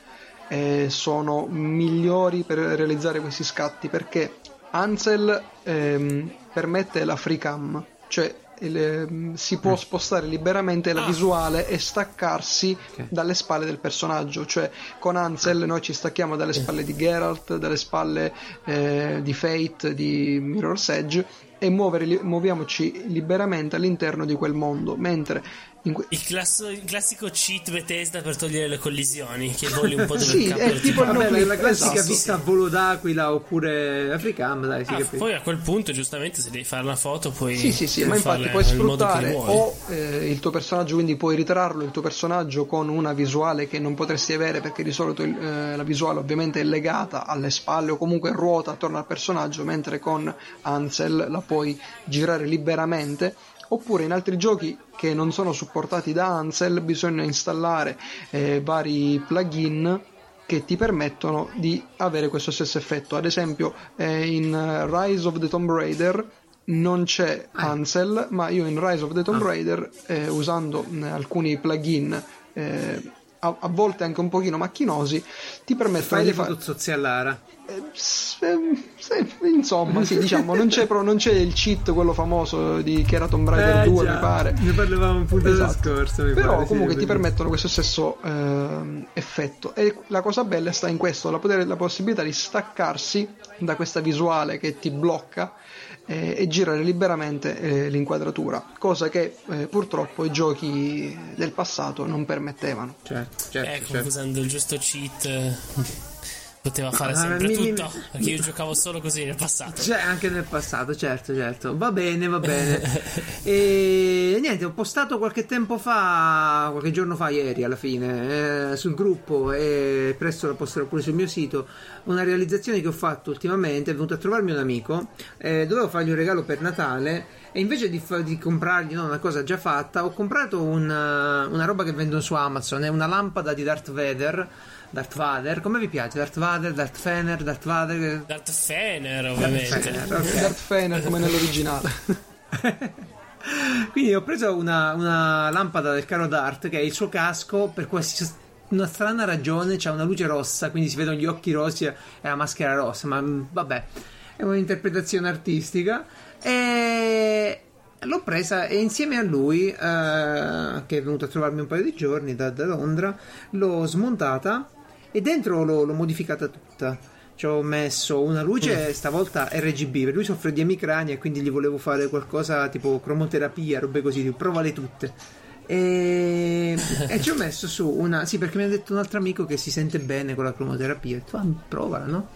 eh, sono migliori per realizzare questi scatti? Perché Ansel ehm, permette la free cam, cioè il, ehm, si può mm. spostare liberamente la ah. visuale e staccarsi okay. dalle spalle del personaggio. Cioè, con Ansel noi ci stacchiamo dalle spalle di Geralt, dalle spalle eh, di Fate, di Mirror's Edge e muovere, muoviamoci liberamente all'interno di quel mondo. Mentre Que- il, classo, il, classico cheat Bethesda per togliere le collisioni che voli un po' dove sì, è tipo Vabbè, la classica esatto, vista sì. a volo d'aquila oppure Africam dai, ah, poi a quel punto giustamente se devi fare una foto puoi sì sì sì ma infatti puoi sfruttare o eh, il tuo personaggio quindi puoi ritrarlo il tuo personaggio con una visuale che non potresti avere perché di solito il, eh, la visuale ovviamente è legata alle spalle o comunque ruota attorno al personaggio mentre con Ansel la puoi girare liberamente oppure in altri giochi che non sono supportati da Ansel bisogna installare eh, vari plugin che ti permettono di avere questo stesso effetto. Ad esempio, eh, in Rise of the Tomb Raider non c'è ah. Ansel, ma io in Rise of the Tomb ah. Raider, eh, usando eh, alcuni plugin eh, a, a, volte anche un pochino macchinosi, ti permettono di fare... Lara. Eh, insomma, sì, diciamo, non c'è, non c'è, il cheat, quello famoso di che era Tomb Raider eh, 2, già. mi pare. Ne parlavamo un po' esatto. scorso. Però pare, comunque sì, ti permettono questo stesso eh, effetto. E la cosa bella sta in questo, la, poter, la possibilità di staccarsi da questa visuale che ti blocca eh, e girare liberamente eh, l'inquadratura, cosa che eh, purtroppo i giochi del passato non permettevano. Certo, certo, ecco, certo. usando il giusto cheat poteva fare sempre mi, tutto mi, perché io giocavo solo così nel passato. Cioè anche nel passato certo certo. Va bene va bene. E niente ho postato qualche tempo fa qualche giorno fa ieri alla fine eh, sul gruppo e presto la posterò pure sul mio sito una realizzazione che ho fatto ultimamente è venuto a trovarmi un amico eh, dovevo fargli un regalo per Natale e invece di, di comprargli no, una cosa già fatta ho comprato una, una roba che vendono su Amazon è una lampada di Darth Vader Darth Vader, come vi piace? Darth Vader, Darth Fener, Darth Vader. Darth Fener, ovviamente. Darth Fener, okay. Darth Fener come nell'originale. Quindi ho preso una, una, lampada del caro Darth che è il suo casco per qualsiasi una strana ragione c'ha una luce rossa, quindi si vedono gli occhi rossi e la maschera rossa, ma mm, vabbè, è un'interpretazione artistica e l'ho presa e insieme a lui, eh, che è venuto a trovarmi un paio di giorni da, da Londra, l'ho smontata e dentro l'ho, l'ho modificata tutta. Ci ho messo una luce, mm. stavolta RGB, perché lui soffre di emicrania e quindi gli volevo fare qualcosa tipo cromoterapia, robe così, provale tutte. E, e ci ho messo su una. Sì, perché mi ha detto un altro amico che si sente bene con la cromoterapia. Ho detto, ah, provala, no?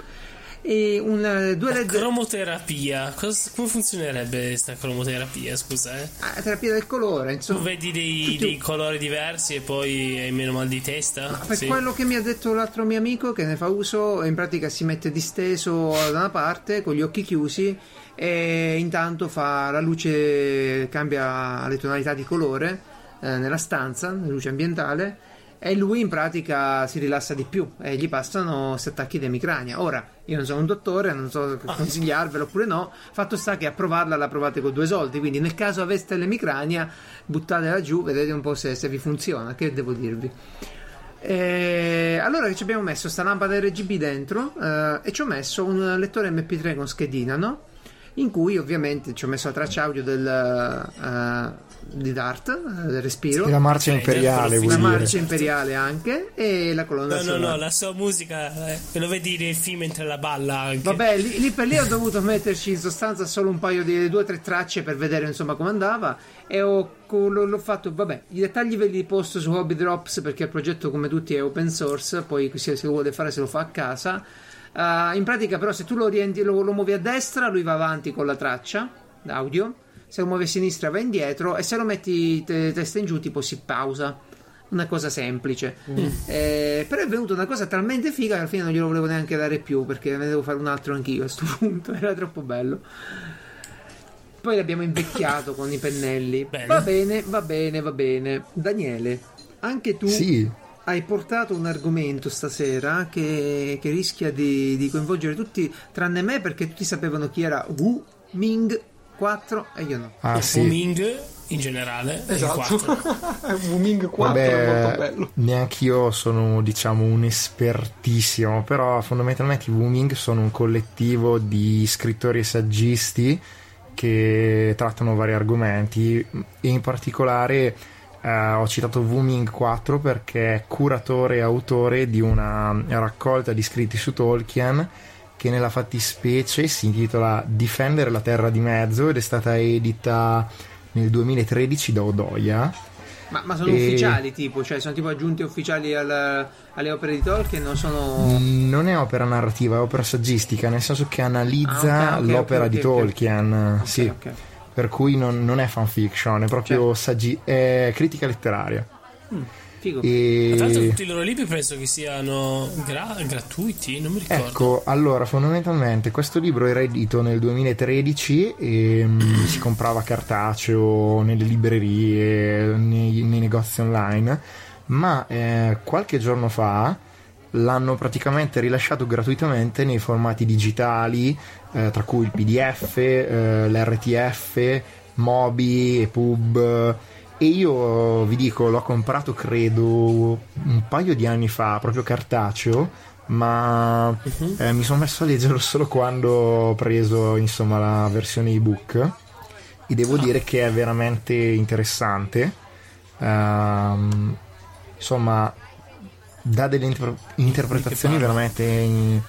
E una, due LED. Cromoterapia, Cosa, come funzionerebbe questa cromoterapia? Scusa, eh? Ah, terapia del colore, insomma. Tu vedi dei, dei colori diversi e poi hai meno mal di testa? Ma per sì. quello che mi ha detto l'altro mio amico che ne fa uso, in pratica si mette disteso da una parte con gli occhi chiusi e intanto fa la luce, cambia le tonalità di colore eh, nella stanza, la luce ambientale e lui in pratica si rilassa di più e gli passano questi attacchi di emicrania. Ora, io non sono un dottore, non so consigliarvelo oppure no, fatto sta che a provarla la provate con due soldi, quindi nel caso aveste l'emicrania buttatela giù, vedete un po' se, se vi funziona, che devo dirvi. E allora che ci abbiamo messo sta lampada RGB dentro eh, e ci ho messo un lettore MP3 con schedina, no? In cui ovviamente ci ho messo la traccia audio del, uh, di Dart, eh, del respiro. E la marcia imperiale, La marcia imperiale anche e la colonna no, sonora. No, no, la sua musica eh, lo vedi nel film mentre la balla anche. Vabbè, lì, lì, per lì ho dovuto metterci in sostanza solo un paio di due o tre tracce per vedere insomma come andava e ho, l'ho fatto, vabbè, i dettagli ve li posto su Hobby Drops perché il progetto come tutti è open source, poi se, se lo vuole fare se lo fa a casa. Uh, in pratica però se tu lo, orienti, lo, lo muovi a destra lui va avanti con la traccia d'audio se lo muovi a sinistra va indietro e se lo metti te- testa in giù tipo si pausa una cosa semplice mm. eh, però è venuta una cosa talmente figa che alla fine non glielo volevo neanche dare più perché ne devo fare un altro anch'io a questo punto era troppo bello poi l'abbiamo invecchiato con i pennelli. Bene. Va bene, va bene, va bene. Daniele, anche tu Sì, hai portato un argomento stasera che, che rischia di, di coinvolgere tutti, tranne me, perché tutti sapevano chi era Wu Ming 4 e io no. ah sì. booming in generale. Esatto. 4. Booming 4 è molto bello. neanch'io sono diciamo un espertissimo, però fondamentalmente i Wooming sono un collettivo di scrittori e saggisti che trattano vari argomenti e in particolare eh, ho citato Wooming 4 perché è curatore e autore di una raccolta di scritti su Tolkien che nella fattispecie si intitola Difendere la terra di mezzo ed è stata edita nel 2013 da Odoia Ma, ma sono E- ufficiali, tipo, cioè sono tipo aggiunti ufficiali al- alle opere di Tolkien, non sono... Non è opera narrativa, è opera saggistica, nel senso che analizza Ah, ok, ok, l'opera ok, di Tolkien. Sì, per cui non, non è fanfiction, è proprio Certo. saggi- è critica letteraria. Figo. E... Tra l'altro, tutti i loro libri penso che siano gra- gratuiti, non mi ricordo. Ecco, allora fondamentalmente questo libro era edito nel 2013 e mm, si comprava cartaceo nelle librerie, nei, nei negozi online, ma eh, qualche giorno fa l'hanno praticamente rilasciato gratuitamente nei formati digitali, eh, tra cui il PDF, eh, l'RTF, Mobi, EPUB. E io vi dico, l'ho comprato credo un paio di anni fa, proprio cartaceo, ma eh, mi sono messo a leggerlo solo quando ho preso insomma la versione ebook. E devo dire che è veramente interessante. Ehm, insomma, dà delle inter- interpretazioni veramente in-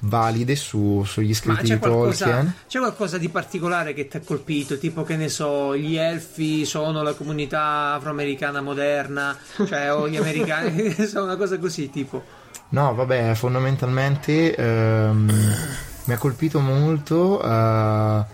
valide su- sugli scritti di qualcosa, Tolkien. c'è qualcosa di particolare che ti ha colpito? Tipo che ne so, gli elfi sono la comunità afroamericana moderna, cioè o gli americani, sono una cosa così tipo. No, vabbè, fondamentalmente ehm, mi ha colpito molto, eh,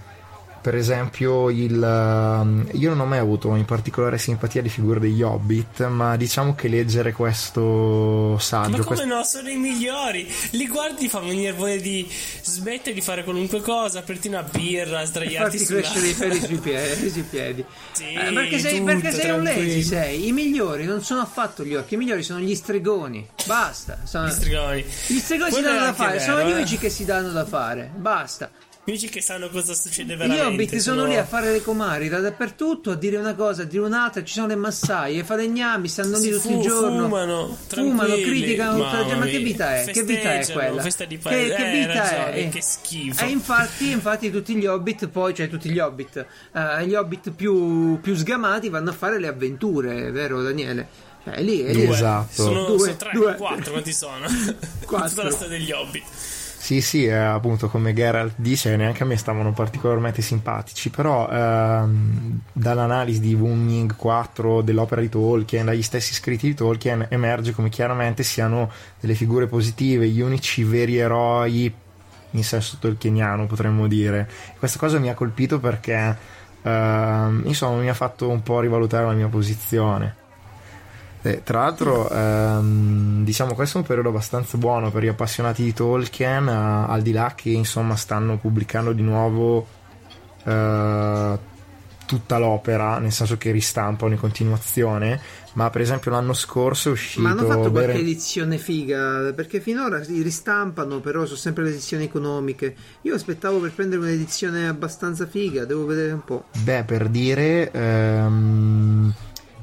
per esempio, il, ehm, io non ho mai avuto in particolare simpatia di figure degli Hobbit, ma diciamo che leggere questo Ma saggio, come quest- no, sono i migliori. Li guardi, fa venire voglia di smettere di fare qualunque cosa, aperti una birra, E sdraiarti sulla... crescere i peli sui piedi. sui piedi. Sì, Eh, perché sei, tutto, perché sei un lazy, sei. I migliori non sono affatto gli orchi, i migliori sono gli stregoni. Basta. Sono- Gli stregoni. Gli stregoni si Quello è danno da fare, vero, sono gli eh. unici che si danno da fare. Basta. Amici che sanno cosa succede Gli veramente. hobbit sono lì a fare le comari da dappertutto, a dire una cosa, a dire un'altra. Ci sono le massaie, falegnami, stanno lì Si tutto fu- il giorno. Fumano, fumano, criticano. Ma che vita è? Che vita è quella? festa di che, paese. che Eh, vita ragione, è? che schifo. E infatti, infatti, tutti gli hobbit, poi, cioè tutti gli hobbit, eh, gli hobbit più, più sgamati vanno a fare le avventure, vero Daniele? È lì, è lì. Due. Esatto. Sono, Due, sono tre, due. quattro, quanti sono? Quattro. Tutta la storia degli hobbit. Sì, sì, eh, appunto come Geralt dice, neanche a me stavano particolarmente simpatici, però ehm, dall'analisi di Wooming 4 dell'opera di Tolkien, dagli stessi scritti di Tolkien, emerge come chiaramente siano delle figure positive, gli unici veri eroi in senso tolkieniano, potremmo dire. Questa cosa mi ha colpito perché, ehm, insomma, mi ha fatto un po' rivalutare la mia posizione. Eh, tra l'altro, ehm, diciamo, questo è un periodo abbastanza buono per gli appassionati di Tolkien, eh, al di là che insomma stanno pubblicando di nuovo eh, tutta l'opera, nel senso che ristampano in continuazione. Ma per esempio l'anno scorso è uscito. Ma hanno fatto qualche Beren- edizione figa? Perché finora li ristampano, però sono sempre le edizioni economiche. Io aspettavo per prendere un'edizione abbastanza figa, devo vedere un po'. Beh, per dire ehm,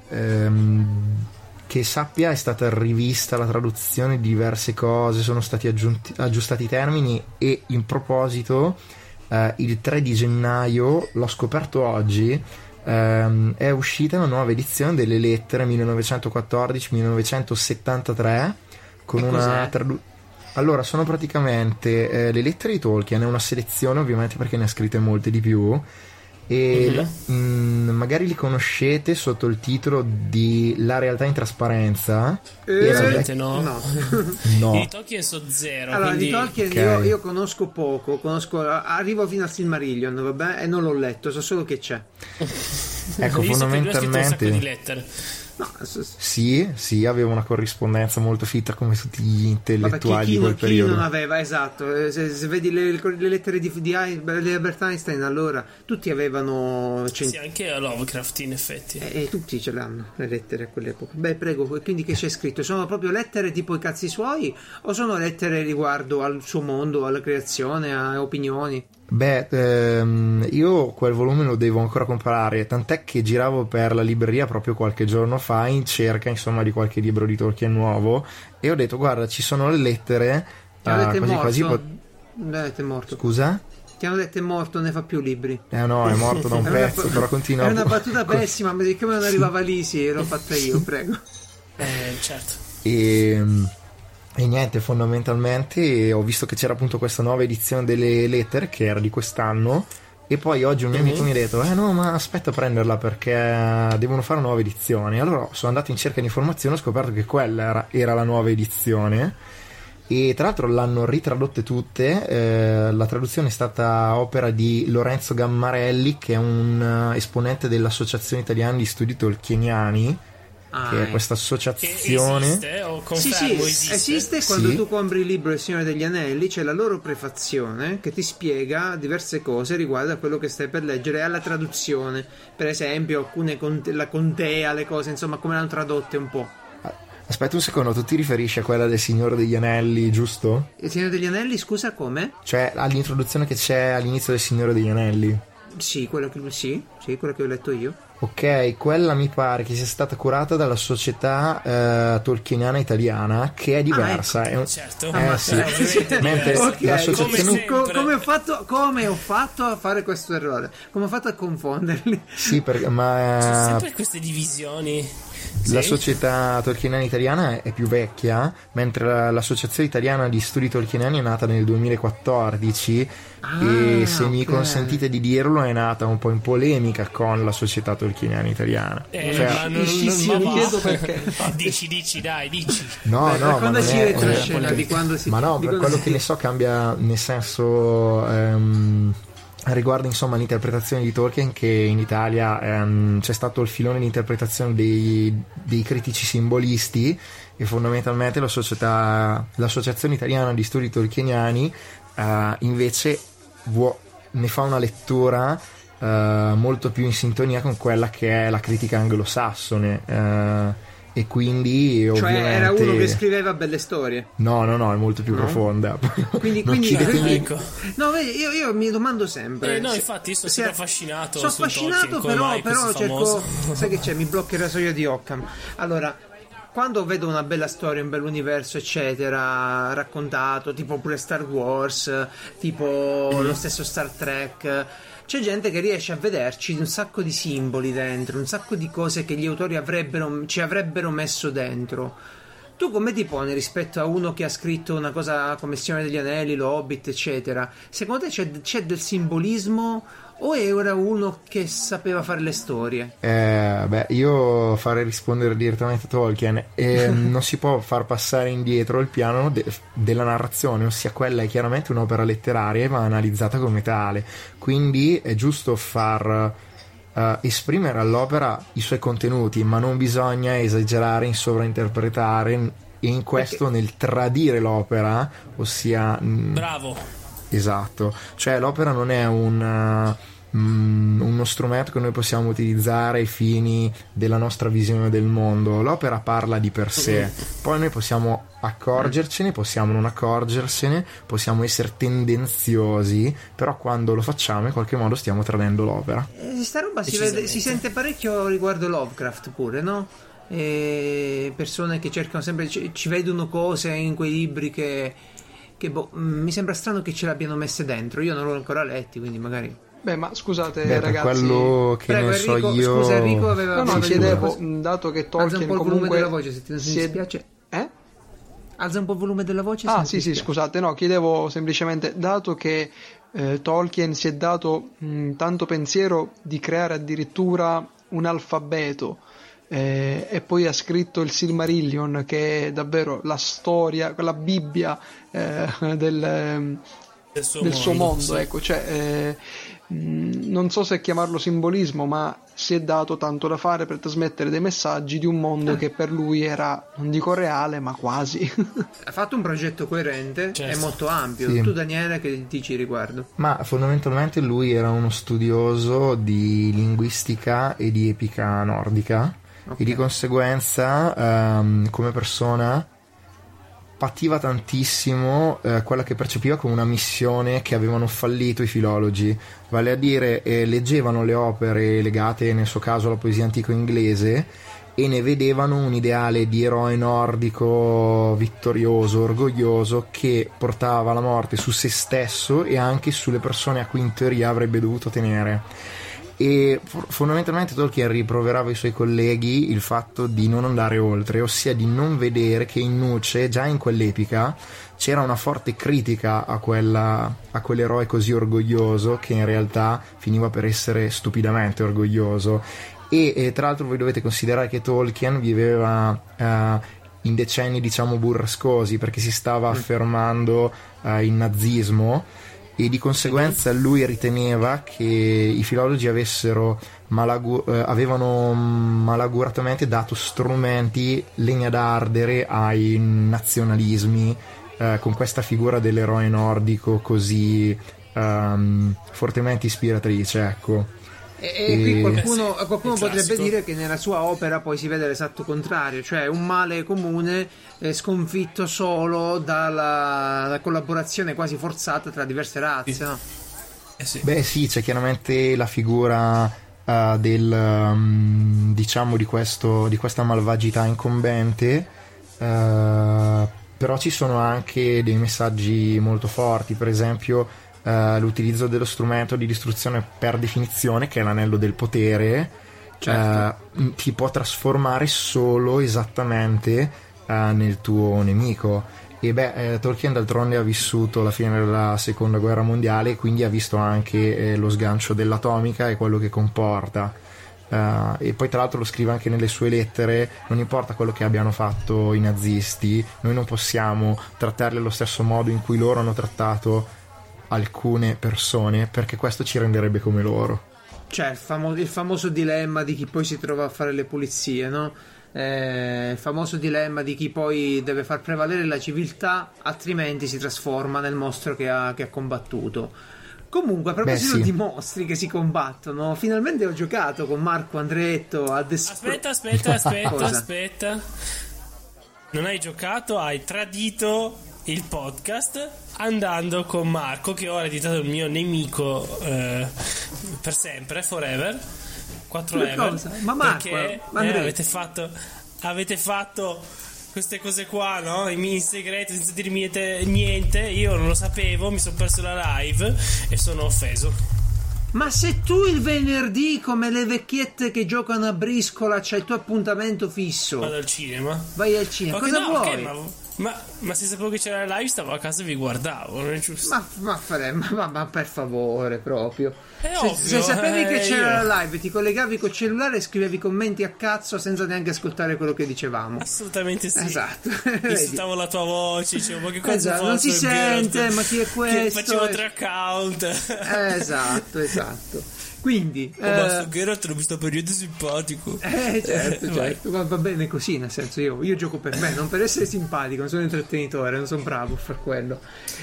ehm, che sappia è stata rivista la traduzione di diverse cose, sono stati aggiunti- aggiustati i termini e in proposito eh, il 3 di gennaio, l'ho scoperto oggi, ehm, è uscita una nuova edizione delle lettere 1914-1973 con una traduzione allora, sono praticamente eh, le lettere di Tolkien, è una selezione ovviamente perché ne ha scritte molte di più. E Mhm. la- mm, magari li conoscete sotto il titolo di La realtà in trasparenza. Eh, Ovviamente no. No. No, Di Tolkien so zero. Allora, quindi... di Tolkien Ok. io, io conosco poco, conosco, arrivo fino al Silmarillion, vabbè, e non l'ho letto, so solo che c'è. ecco, fondamentalmente. No, Sì, sì, aveva una corrispondenza molto fitta come tutti gli Vabbè, chi, intellettuali chi di quel chi periodo. non aveva, esatto, eh, se, se vedi le, le lettere di, di, Albert Einstein allora tutti avevano cent- Sì, anche a Lovecraft in effetti. e, e tutti ce l'hanno le lettere a quell'epoca. Beh, prego, quindi che c'è scritto? Sono proprio lettere tipo i cazzi suoi o sono lettere riguardo al suo mondo, alla creazione, a opinioni? Beh, ehm, io quel volume lo devo ancora comprare, tant'è che giravo per la libreria proprio qualche giorno fa in cerca, insomma, di qualche libro di Tolkien nuovo e ho detto, guarda, ci sono le lettere, Ti hanno ah, detto è quasi morto? quasi... pot- è morto. Scusa? Ti hanno detto è morto, non ne fa più libri. Eh no, è morto da un pezzo, però continua È una battuta pessima, ma siccome non arrivava lì, sì, l'ho fatta io, prego. Eh, certo. E, e niente, fondamentalmente ho visto che c'era appunto questa nuova edizione delle lettere che era di quest'anno. E poi oggi un mio amico mi ha detto: Eh no, ma aspetta a prenderla perché devono fare una nuova edizione. Allora sono andato in cerca di informazioni, ho scoperto che quella era, era la nuova edizione. E tra l'altro l'hanno ritradotte tutte. eh, la traduzione è stata opera di Lorenzo Gammarelli, che è un eh, esponente dell'Associazione Italiana di Studi Tolkieniani, Ah, che è ecco. questa Che associazione. esiste o Sì, confermo sì, esiste. esiste quando Sì. tu compri il libro Il Signore degli Anelli, c'è la loro prefazione che ti spiega diverse cose riguardo a quello che stai per leggere e alla traduzione. Per esempio, alcune conte- la contea, le cose, insomma, come l'hanno tradotte un po'. Aspetta un secondo, tu ti riferisci a quella del Signore degli Anelli, giusto? Il Signore degli Anelli, scusa, come? Cioè all'introduzione che c'è all'inizio del Signore degli Anelli. Sì, quello che, sì, sì, quello che ho letto io. Ok, quella mi pare che sia stata curata dalla società eh, tolkieniana italiana, che è diversa. è un- Certo. Eh, ma- sì. eh, ovviamente Mentre diverso. Ok, l'associazione- Come come, ho fatto, come ho fatto a fare questo errore? Come ho fatto a confonderli? Sì, perché, Sono ma sempre queste divisioni. La Sì. società tolkieniana italiana è più vecchia, mentre la- l'associazione italiana di studi tolkieniani è nata nel 2014 e Ah, se mi ok. consentite di dirlo è nata un po' in polemica con la società tolkieniana italiana. Eh, Cioè, ma non, non, Io ma va. chiedo perché, dici, dici, dai, dici. No, Beh, no, ma non raccontaci è, retroscena eh, di quando si Ma no, di per quello si- che ne so cambia nel senso ehm, riguarda insomma l'interpretazione di Tolkien che in Italia ehm, c'è stato il filone di interpretazione dei, dei critici simbolisti e fondamentalmente la società, l'associazione italiana di studi tolkieniani eh, invece vuo- ne fa una lettura eh, molto più in sintonia con quella che è la critica anglosassone eh, e quindi Cioè, ovviamente era uno che scriveva belle storie. No, no, no, è molto più No? profonda. Quindi, quindi, chiedetemi- Ecco. no, vedi, io, io mi domando sempre. Eh, no, se- infatti, io sono se- sempre affascinato Sono affascinato, però, però cerco. Sai che c'è? Mi blocca il rasoio di Occam. Allora. Quando vedo una bella storia, un bell'universo, eccetera, raccontato, tipo pure Star Wars, tipo Mm. lo stesso Star Trek, c'è gente che riesce a vederci un sacco di simboli dentro, un sacco di cose che gli autori avrebbero, ci avrebbero messo dentro. Tu come ti poni rispetto a uno che ha scritto una cosa come Signore degli Anelli, lo Hobbit, eccetera? Secondo te c'è, c'è del simbolismo o era uno che sapeva fare le storie? Eh, beh, io farei rispondere direttamente a Tolkien. E non si può far passare indietro il piano de- della narrazione, ossia quella è chiaramente un'opera letteraria e va analizzata come tale. Quindi è giusto far eh, esprimere all'opera i suoi contenuti, ma non bisogna esagerare in sovrainterpretare e in questo nel tradire l'opera, ossia Bravo. Esatto, cioè l'opera non è un, uh, mm, uno strumento che noi possiamo utilizzare ai fini della nostra visione del mondo, l'opera parla di per sé, poi noi possiamo accorgercene, possiamo non accorgersene, possiamo essere tendenziosi, però quando lo facciamo in qualche modo stiamo tradendo l'opera. Eh, sta roba si, vede- si sente parecchio riguardo Lovecraft pure, no? E persone che cercano sempre, ci, ci vedono cose in quei libri che, che boh, mm, mi sembra strano che ce l'abbiano messe dentro. Io non l'ho ancora letti, quindi magari. Beh, ma scusate, Beh, ragazzi. quello che Prego, ne so Enrico, io... scusa, Enrico aveva- No, no, chiedevo, dato che Alza un Tolkien po' il volume comunque della voce se ti, se si è- dispiace. Eh? Alza un po' il volume della voce. Ah, sì, sì, scusate, no, chiedevo semplicemente, dato che eh, Tolkien si è dato mh, tanto pensiero di creare addirittura un alfabeto eh, e poi ha scritto il Silmarillion, che è davvero la storia, la Bibbia eh, del, del suo del mondo, suo mondo sì. ecco, cioè, eh, non so se chiamarlo simbolismo, ma si è dato tanto da fare per trasmettere dei messaggi di un mondo eh. che per lui era, non dico reale, ma quasi. ha fatto un progetto coerente certo. e molto ampio. Sì. Tu, Daniele, che dici riguardo? Ma fondamentalmente lui era uno studioso di linguistica e di epica nordica. Okay. E di conseguenza, um, come persona, pativa tantissimo eh, quella che percepiva come una missione che avevano fallito i filologi, vale a dire eh, leggevano le opere legate nel suo caso alla poesia antico inglese e ne vedevano un ideale di eroe nordico vittorioso, orgoglioso che portava la morte su se stesso e anche sulle persone a cui in teoria avrebbe dovuto tenere e fondamentalmente Tolkien riproverava i suoi colleghi il fatto di non andare oltre, ossia di non vedere che in Nuce, già in quell'epica, c'era una forte critica a, quella, a quell'eroe così orgoglioso che in realtà finiva per essere stupidamente orgoglioso. E, e tra l'altro voi dovete considerare che Tolkien viveva uh, in decenni diciamo burrascosi perché si stava mm. affermando uh, il nazismo e di conseguenza lui riteneva che i filologi malagu- eh, avevano malaguratamente dato strumenti legna d'ardere ai nazionalismi eh, con questa figura dell'eroe nordico così um, fortemente ispiratrice ecco e, e qui qualcuno, qualcuno potrebbe dire che nella sua opera poi si vede l'esatto contrario, cioè un male comune eh, sconfitto solo dalla, dalla, collaborazione quasi forzata tra diverse razze. Sì. No? Eh sì. Beh sì, c'è chiaramente la figura uh, del, um, diciamo di, questo, di, questa malvagità incombente. Uh, però ci sono anche dei messaggi molto forti, per esempio uh, l'utilizzo dello strumento di distruzione per definizione, che è l'anello del potere, certo. uh, ti può trasformare solo esattamente uh, nel tuo nemico. E beh, eh, Tolkien d'altronde ha vissuto la fine della seconda guerra mondiale e quindi ha visto anche eh, lo sgancio dell'atomica e quello che comporta. Uh, e poi tra l'altro lo scrive anche nelle sue lettere, non importa quello che abbiano fatto i nazisti, noi non possiamo trattarli allo stesso modo in cui loro hanno trattato alcune persone perché questo ci renderebbe come loro. Cioè, il, famo- il famoso dilemma di chi poi si trova a fare le pulizie, no? Eh, il famoso dilemma di chi poi deve far prevalere la civiltà, altrimenti si trasforma nel mostro che ha, che ha combattuto. Comunque, a proposito sì. di mostri che si combattono, finalmente ho giocato con Marco Andretto a The Aspetta, aspetta, aspetta, aspetta. Non hai giocato, hai tradito il podcast andando con Marco che ora è diventato il mio nemico eh, per sempre, forever 4 ever cosa? ma Marco perché ma eh, avete fatto avete fatto queste cose qua, no? In segreto, senza dirmi niente, io non lo sapevo, mi sono perso la live e sono offeso. Ma se tu il venerdì, come le vecchiette che giocano a briscola, c'hai il tuo appuntamento fisso. Vado al cinema. Vai al cinema. Okay, Cosa no, vuoi? Okay, ma ma, ma, se sapevo che c'era la live, stavo a casa e vi guardavo, non è giusto? Ma, ma, ma, ma per favore, proprio. È se, ovvio, se sapevi eh, che c'era io. la live, ti collegavi col cellulare e scrivevi commenti a cazzo senza neanche ascoltare quello che dicevamo. Assolutamente sì. Esatto. Ascoltavo la tua voce, dicevo, ma che cosa esatto, Non si sente, ma chi è questo? Che facevo tre account. esatto, esatto. Quindi, oh, eh, basta, Geralt non mi sta per niente simpatico. Eh, certo, certo. Va, va, bene così, nel senso, io, io, gioco per me, non per essere simpatico, non sono intrattenitore, non sono bravo a far quello.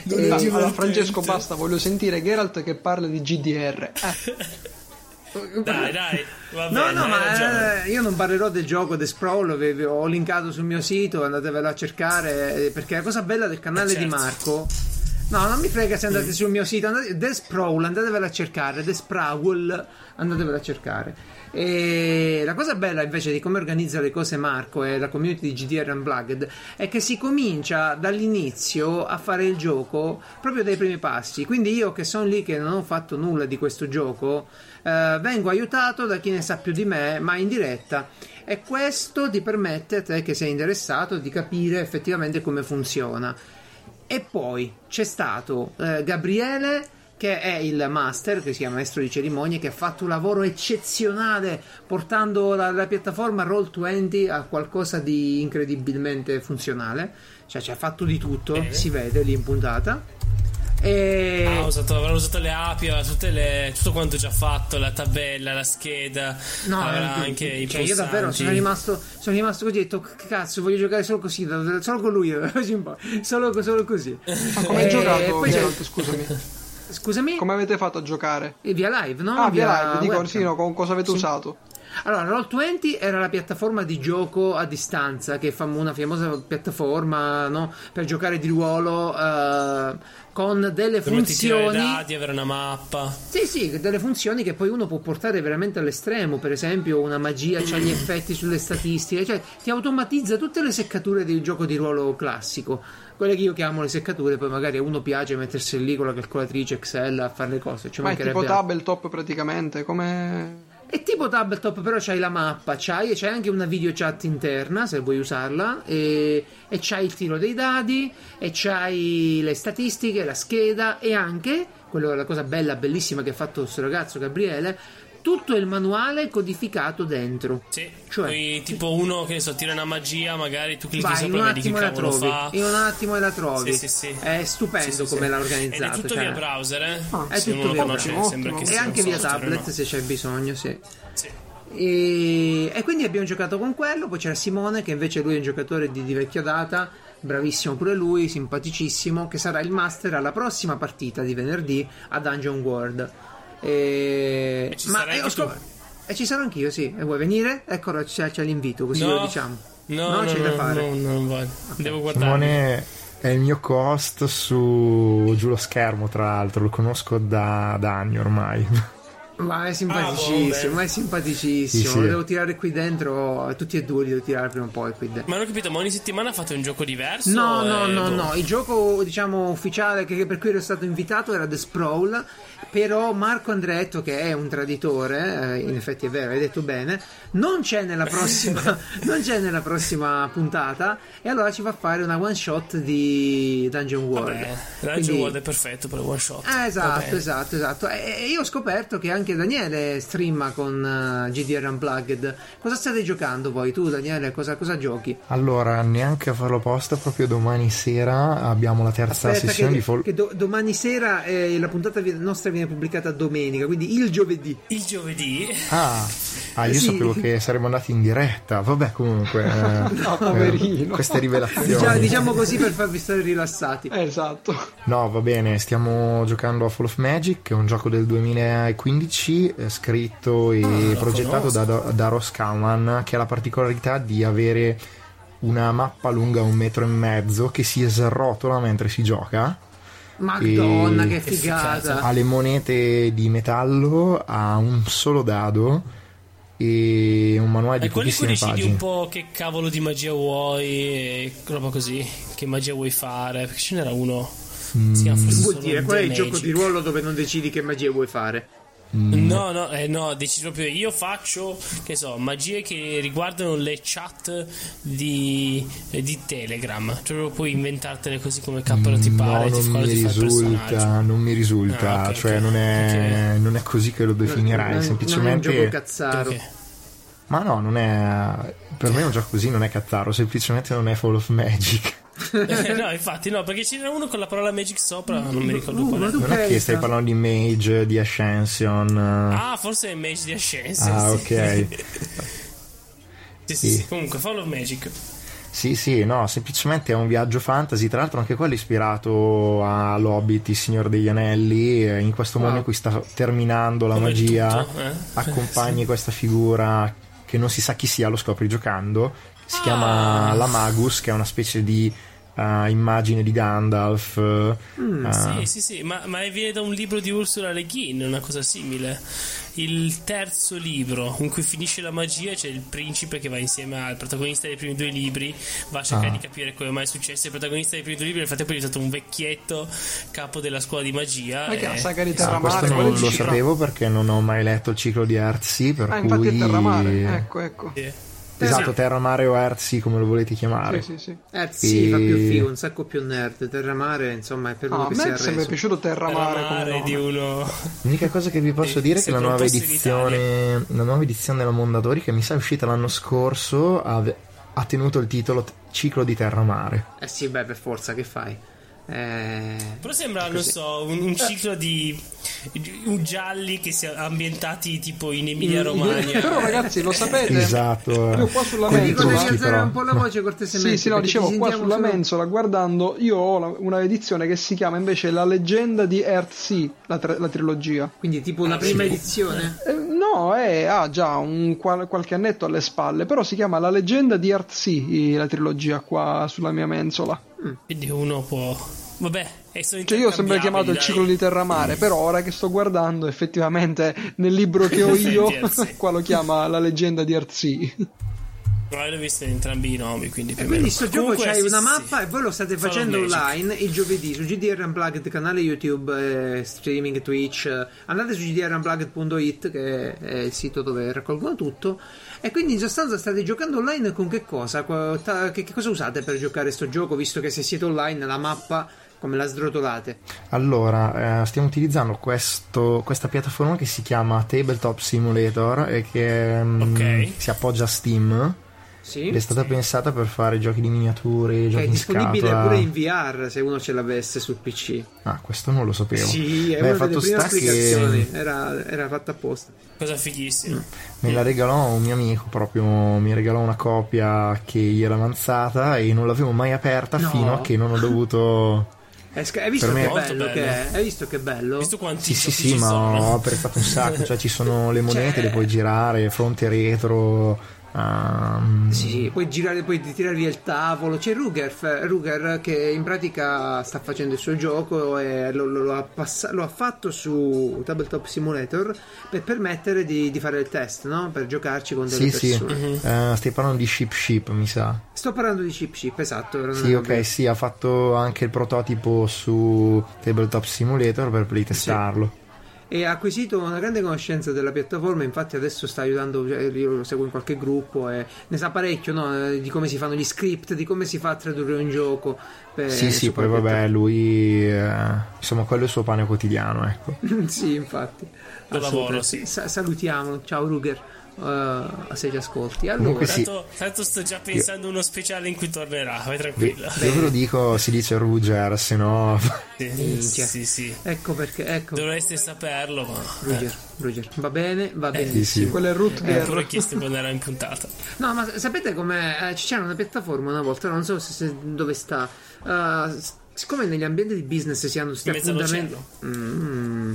E, eh, allora, Francesco, basta, voglio sentire Geralt che parla di GDR. Eh. Dai, dai, va no, bene, no, ma eh, io non parlerò del gioco The Sprawl. Ho linkato sul mio sito, andatevelo a cercare. Eh, perché la cosa bella del canale certo. di Marco No, non mi frega se andate sul mio sito. Andate, The Sprawl, andatevela a cercare. The Sprawl, andatevela a cercare. E la cosa bella invece di come organizza le cose Marco e la community di GDR Unplugged è che si comincia dall'inizio a fare il gioco proprio dai primi passi. Quindi io che sono lì che non ho fatto nulla di questo gioco, eh, vengo aiutato da chi ne sa più di me, ma in diretta. E questo ti permette a te che sei interessato di capire effettivamente come funziona. E poi c'è stato eh, Gabriele che è il master, che si chiama maestro di cerimonie, che ha fatto un lavoro eccezionale portando la, la piattaforma Roll20 a qualcosa di incredibilmente funzionale. Cioè, ci ha fatto di tutto, Bene. si vede lì in puntata. E usato, avranno usato le api, avrà tutte le, tutto quanto già fatto, la tabella, la scheda, No, avrà eh, anche i cioè, io davvero sono rimasto, sono rimasto così, ho detto cazzo, voglio giocare solo così, solo con lui, solo, solo così. Ma come hai Eh, giocato, poi c'è- Geralt, scusami? Scusami? Come avete fatto a giocare? E via live, no? Ah, via live, dico, sì, no, con cosa avete usato? Allora, Roll20 era la piattaforma di gioco a distanza, che è fam- una famosa piattaforma no? per giocare di ruolo eh, con delle i funzioni. dadi, avere una mappa. Sì, sì, delle funzioni che poi uno può portare veramente all'estremo. Per esempio, una magia c'ha gli effetti sulle statistiche, cioè ti automatizza tutte le seccature del gioco di ruolo classico. Quelle che io chiamo le seccature, poi magari a uno piace mettersi lì con la calcolatrice Excel a fare le cose. Ci Ma è tipo altro. tabletop praticamente, come... È tipo tabletop, però c'hai la mappa, c'hai, c'hai anche una video chat interna se vuoi usarla, e, e c'hai il tiro dei dadi, e c'hai le statistiche, la scheda, e anche, quello, la cosa bella, bellissima che ha fatto questo ragazzo Gabriele, tutto il manuale codificato dentro. Sì. Cioè- Poi, tipo uno che ne so, tira una magia, magari tu clicchi Vai, sopra un e vedi che attimo la trovi, fa. in un attimo la trovi. Sì, sì, sì. È stupendo Sì, sì, come sì. l'ha Ed organizzato. è tutto cioè- via browser, eh? Ah, è tutto via browser. Ottimo. E anche via tablet no? se c'è bisogno, sì. Sì. E, e quindi abbiamo giocato con quello. Poi c'era Simone, che invece lui è un giocatore di, di vecchia data, bravissimo pure lui, simpaticissimo, che sarà il master alla prossima partita di venerdì a Dungeon World. E, E ci sarai eh, ho anche scop- tu? e ci sarò anch'io, sì. E vuoi venire? Eccolo, c'è, c'è l'invito, così No. lo diciamo. No, No, no, c'è no, da fare. no, non voglio. Devo guardare. Simone è il mio co-host su giù lo schermo, tra l'altro, lo conosco da, da anni ormai. Ma è Ah, simpaticissimo, boh, ma è simpaticissimo. Sì, sì. Lo devo tirare qui dentro. Tutti e due li devo tirare prima o poi qui dentro. Ma non ho capito, ma ogni settimana fate un gioco diverso? No, no, no, boh. no. Il gioco, diciamo, ufficiale che, per cui ero stato invitato era The Sprawl. Però Marco Andretto, che è un traditore, eh, in effetti è vero, hai detto bene, non c'è nella prossima, non c'è nella prossima puntata. E allora ci fa fare una one shot di Dungeon World. Vabbè, Dungeon Quindi- World è perfetto per one shot. Eh, esatto, esatto, esatto. E e io ho scoperto che anche Daniele streama con eh, GDR Unplugged. Cosa state giocando voi? Tu, Daniele, cosa, cosa giochi? Allora, neanche a farlo apposta, proprio domani sera abbiamo la terza Aspetta, sessione che, di Fall. che do- domani sera eh, la puntata nostra viene pubblicata domenica, quindi il giovedì. Il giovedì Ah, ah, io Sì. sapevo che saremmo andati in diretta. Vabbè, comunque. eh, No, poverino. eh, queste rivelazioni. Diciamo, diciamo così per farvi stare rilassati. Esatto. No, va bene, stiamo giocando a Fall of Magic, che è un gioco del 2015, eh, scritto e Ah, progettato da, da Ross Kaman, che ha la particolarità di avere una mappa lunga un metro e mezzo che si srotola mentre si gioca. Madonna, E- che figata! Ha le monete di metallo, ha un solo dado e un manuale di E quelli in cui pochissime decidi un pagine. po' che cavolo di magia vuoi e roba così. Che magia vuoi fare? Perché ce n'era uno. Si chiama forse Vuol dire, qual è il gioco di ruolo dove non decidi che magie vuoi fare? No, no, eh, no, decidi proprio io faccio, che so, magie che riguardano le chat di, di Telegram. Cioè proprio puoi inventartele così come cappero ti pare, no, non mi risulta, non mi risulta, Ah, cioè ok, non, è, ok. non è così che lo definirei, Non- semplicemente... Non è un gioco cazzaro. Ma no, non è. Per me un gioco così non è cazzaro, semplicemente non è Fall of Magic. Eh, no, infatti, no, perché c'era uno con la parola Magic sopra, non mi ricordo Uh, qual ma è. tu- Non è che stai sta- parlando di Mage, di Ascension. Ah, forse è Mage di Ascension. Ah, sì. ok. Sì, sì, Sì. sì. Comunque, Fall of Magic. Sì, sì, no, semplicemente è un viaggio fantasy. Tra l'altro, anche quello è ispirato a L'Hobbit, il Signore degli Anelli. eh, In questo mondo in cui sta terminando la Come magia, tutto, eh? accompagni questa figura che non si sa chi sia, lo scopri giocando. Si Ah. chiama la Magus, che è una specie di eh, immagine di Gandalf. eh, Sì, sì, sì, ma, ma viene da un libro di Ursula Le Guin, una cosa simile. Il terzo libro in cui finisce la magia c'è il principe che va insieme al protagonista dei primi due libri, va a cercare Ah. di capire come mai è successo. Il protagonista dei primi due libri nel frattempo è diventato un vecchietto capo della scuola di magia. Ma che e- la saga di Ah, Terramare, questo quella non lo sapevo perché non ho mai letto il ciclo di Earthsea, per Ah, cui... infatti è Terramare. Ecco, ecco. Sì. Esatto, Sì. Terra, Mare o Earthsea, come lo volete chiamare. Sì, sì, sì. Sì, E- fa più figo, un sacco più nerd. Terramare, insomma, è per uno Ah, a che si è me sembra arreso. piaciuto come mare nome. di uno. L'unica cosa che vi posso dire è che la nuova, edizione, la nuova edizione della Mondadori, che mi sa è uscita l'anno scorso, ha, ha tenuto il titolo Ciclo di Terra Mare. Eh sì, beh, per forza, che fai? Eh, Però sembra, non so, un, un ciclo di un gialli che si ambientati tipo in Emilia Romagna. Però ragazzi, lo sapete? Esatto. Io qua sulla Dico, mensola... alzare un po' la voce cortesemente. Sì, sì, no, dicevo, qua sulla solo- mensola, guardando, io ho la- una edizione che si chiama invece La leggenda di Earthsea, la, tri- la trilogia. Quindi tipo una Ah, prima sì. edizione. Eh, no, è, ha già un qual- qualche annetto alle spalle, però si chiama La leggenda di Earthsea, la trilogia qua sulla mia mensola. Quindi uno può. Vabbè, Cioè io ho sempre chiamato il dai. ciclo di Terra-Mare, però ora che sto guardando, effettivamente nel libro che ho io, qua lo chiama La leggenda di. No, io l'ho visto in entrambi i nomi, quindi più o quindi meno. sto gioco c'hai sì, una mappa sì. e voi lo state Follow facendo Magic. online il giovedì su GDR Unplugged, canale YouTube, eh, streaming, Twitch. eh, Andate su gdrunplugged.it che è il sito dove raccolgono tutto. E quindi in sostanza state giocando online con che cosa? Che, che cosa usate per giocare sto gioco? Visto che se siete online la mappa come la srotolate? Allora, eh, stiamo utilizzando questo- questa piattaforma che si chiama Tabletop Simulator e che mm, Ok. si appoggia a Steam. Sì. Ed è stata pensata per fare giochi di miniature, Che giochi è in disponibile scatola. pure in VR se uno ce l'avesse sul PC. Ah, questo non lo sapevo. Sì, è Beh, una delle fatto prime applicazioni. che Era, era fatta apposta. Cosa fighissima. me la regalò un mio amico, proprio mi regalò una copia che gli era avanzata e non l'avevo mai aperta No. fino a che non ho dovuto... È sca- hai visto Per me che bello, bello. che è? Hai visto che bello? Visto quanti Sì, sì, sì, ma sono. ho apprezzato un sacco, cioè ci sono le monete, Cioè- le puoi girare, fronte e retro... ehm, Sì, puoi girare, puoi tirare via il tavolo. C'è Ruger, f- Ruger che in pratica sta facendo il suo gioco e lo, lo- lo ha, passa- lo ha fatto su Tabletop Simulator per permettere di, di fare il test, no? Per giocarci con delle Sì, sì, persone. Eh, stai parlando di Ship Ship, mi sa. Sto parlando di Chip Chip, esatto. Sì, ok, vero. sì, ha fatto anche il prototipo su Tabletop Simulator per playtestarlo. E ha acquisito una grande conoscenza della piattaforma, infatti adesso sta aiutando, cioè, io lo seguo in qualche gruppo e ne sa parecchio no? Eh, di come si fanno gli script, di come si fa a tradurre un gioco. per- Sì, sì, poi vabbè, lui, eh, insomma, quello è il suo pane quotidiano, ecco. sì, infatti. Al lavoro, sì. Sa- salutiamolo, ciao Ruger, uh, se ci ascolti. Allora, sì. Tanto, tanto sto già pensando a uno speciale in cui tornerà, vai tranquilla. Io ve lo dico, si dice Ruger, se no... Sì, Minchia. sì, sì. ecco perché, ecco, Dovreste saperlo, ma. Ruger, Ruger, va bene, va bene. Sì, sì. Quello è Eh, Rutger. pure chiesto quando era in puntata. No, ma sapete com'è? Eh, c'era una piattaforma una volta, non so se, se- dove sta. Uh, siccome negli ambienti di business si hanno questi appuntamenti. Mm,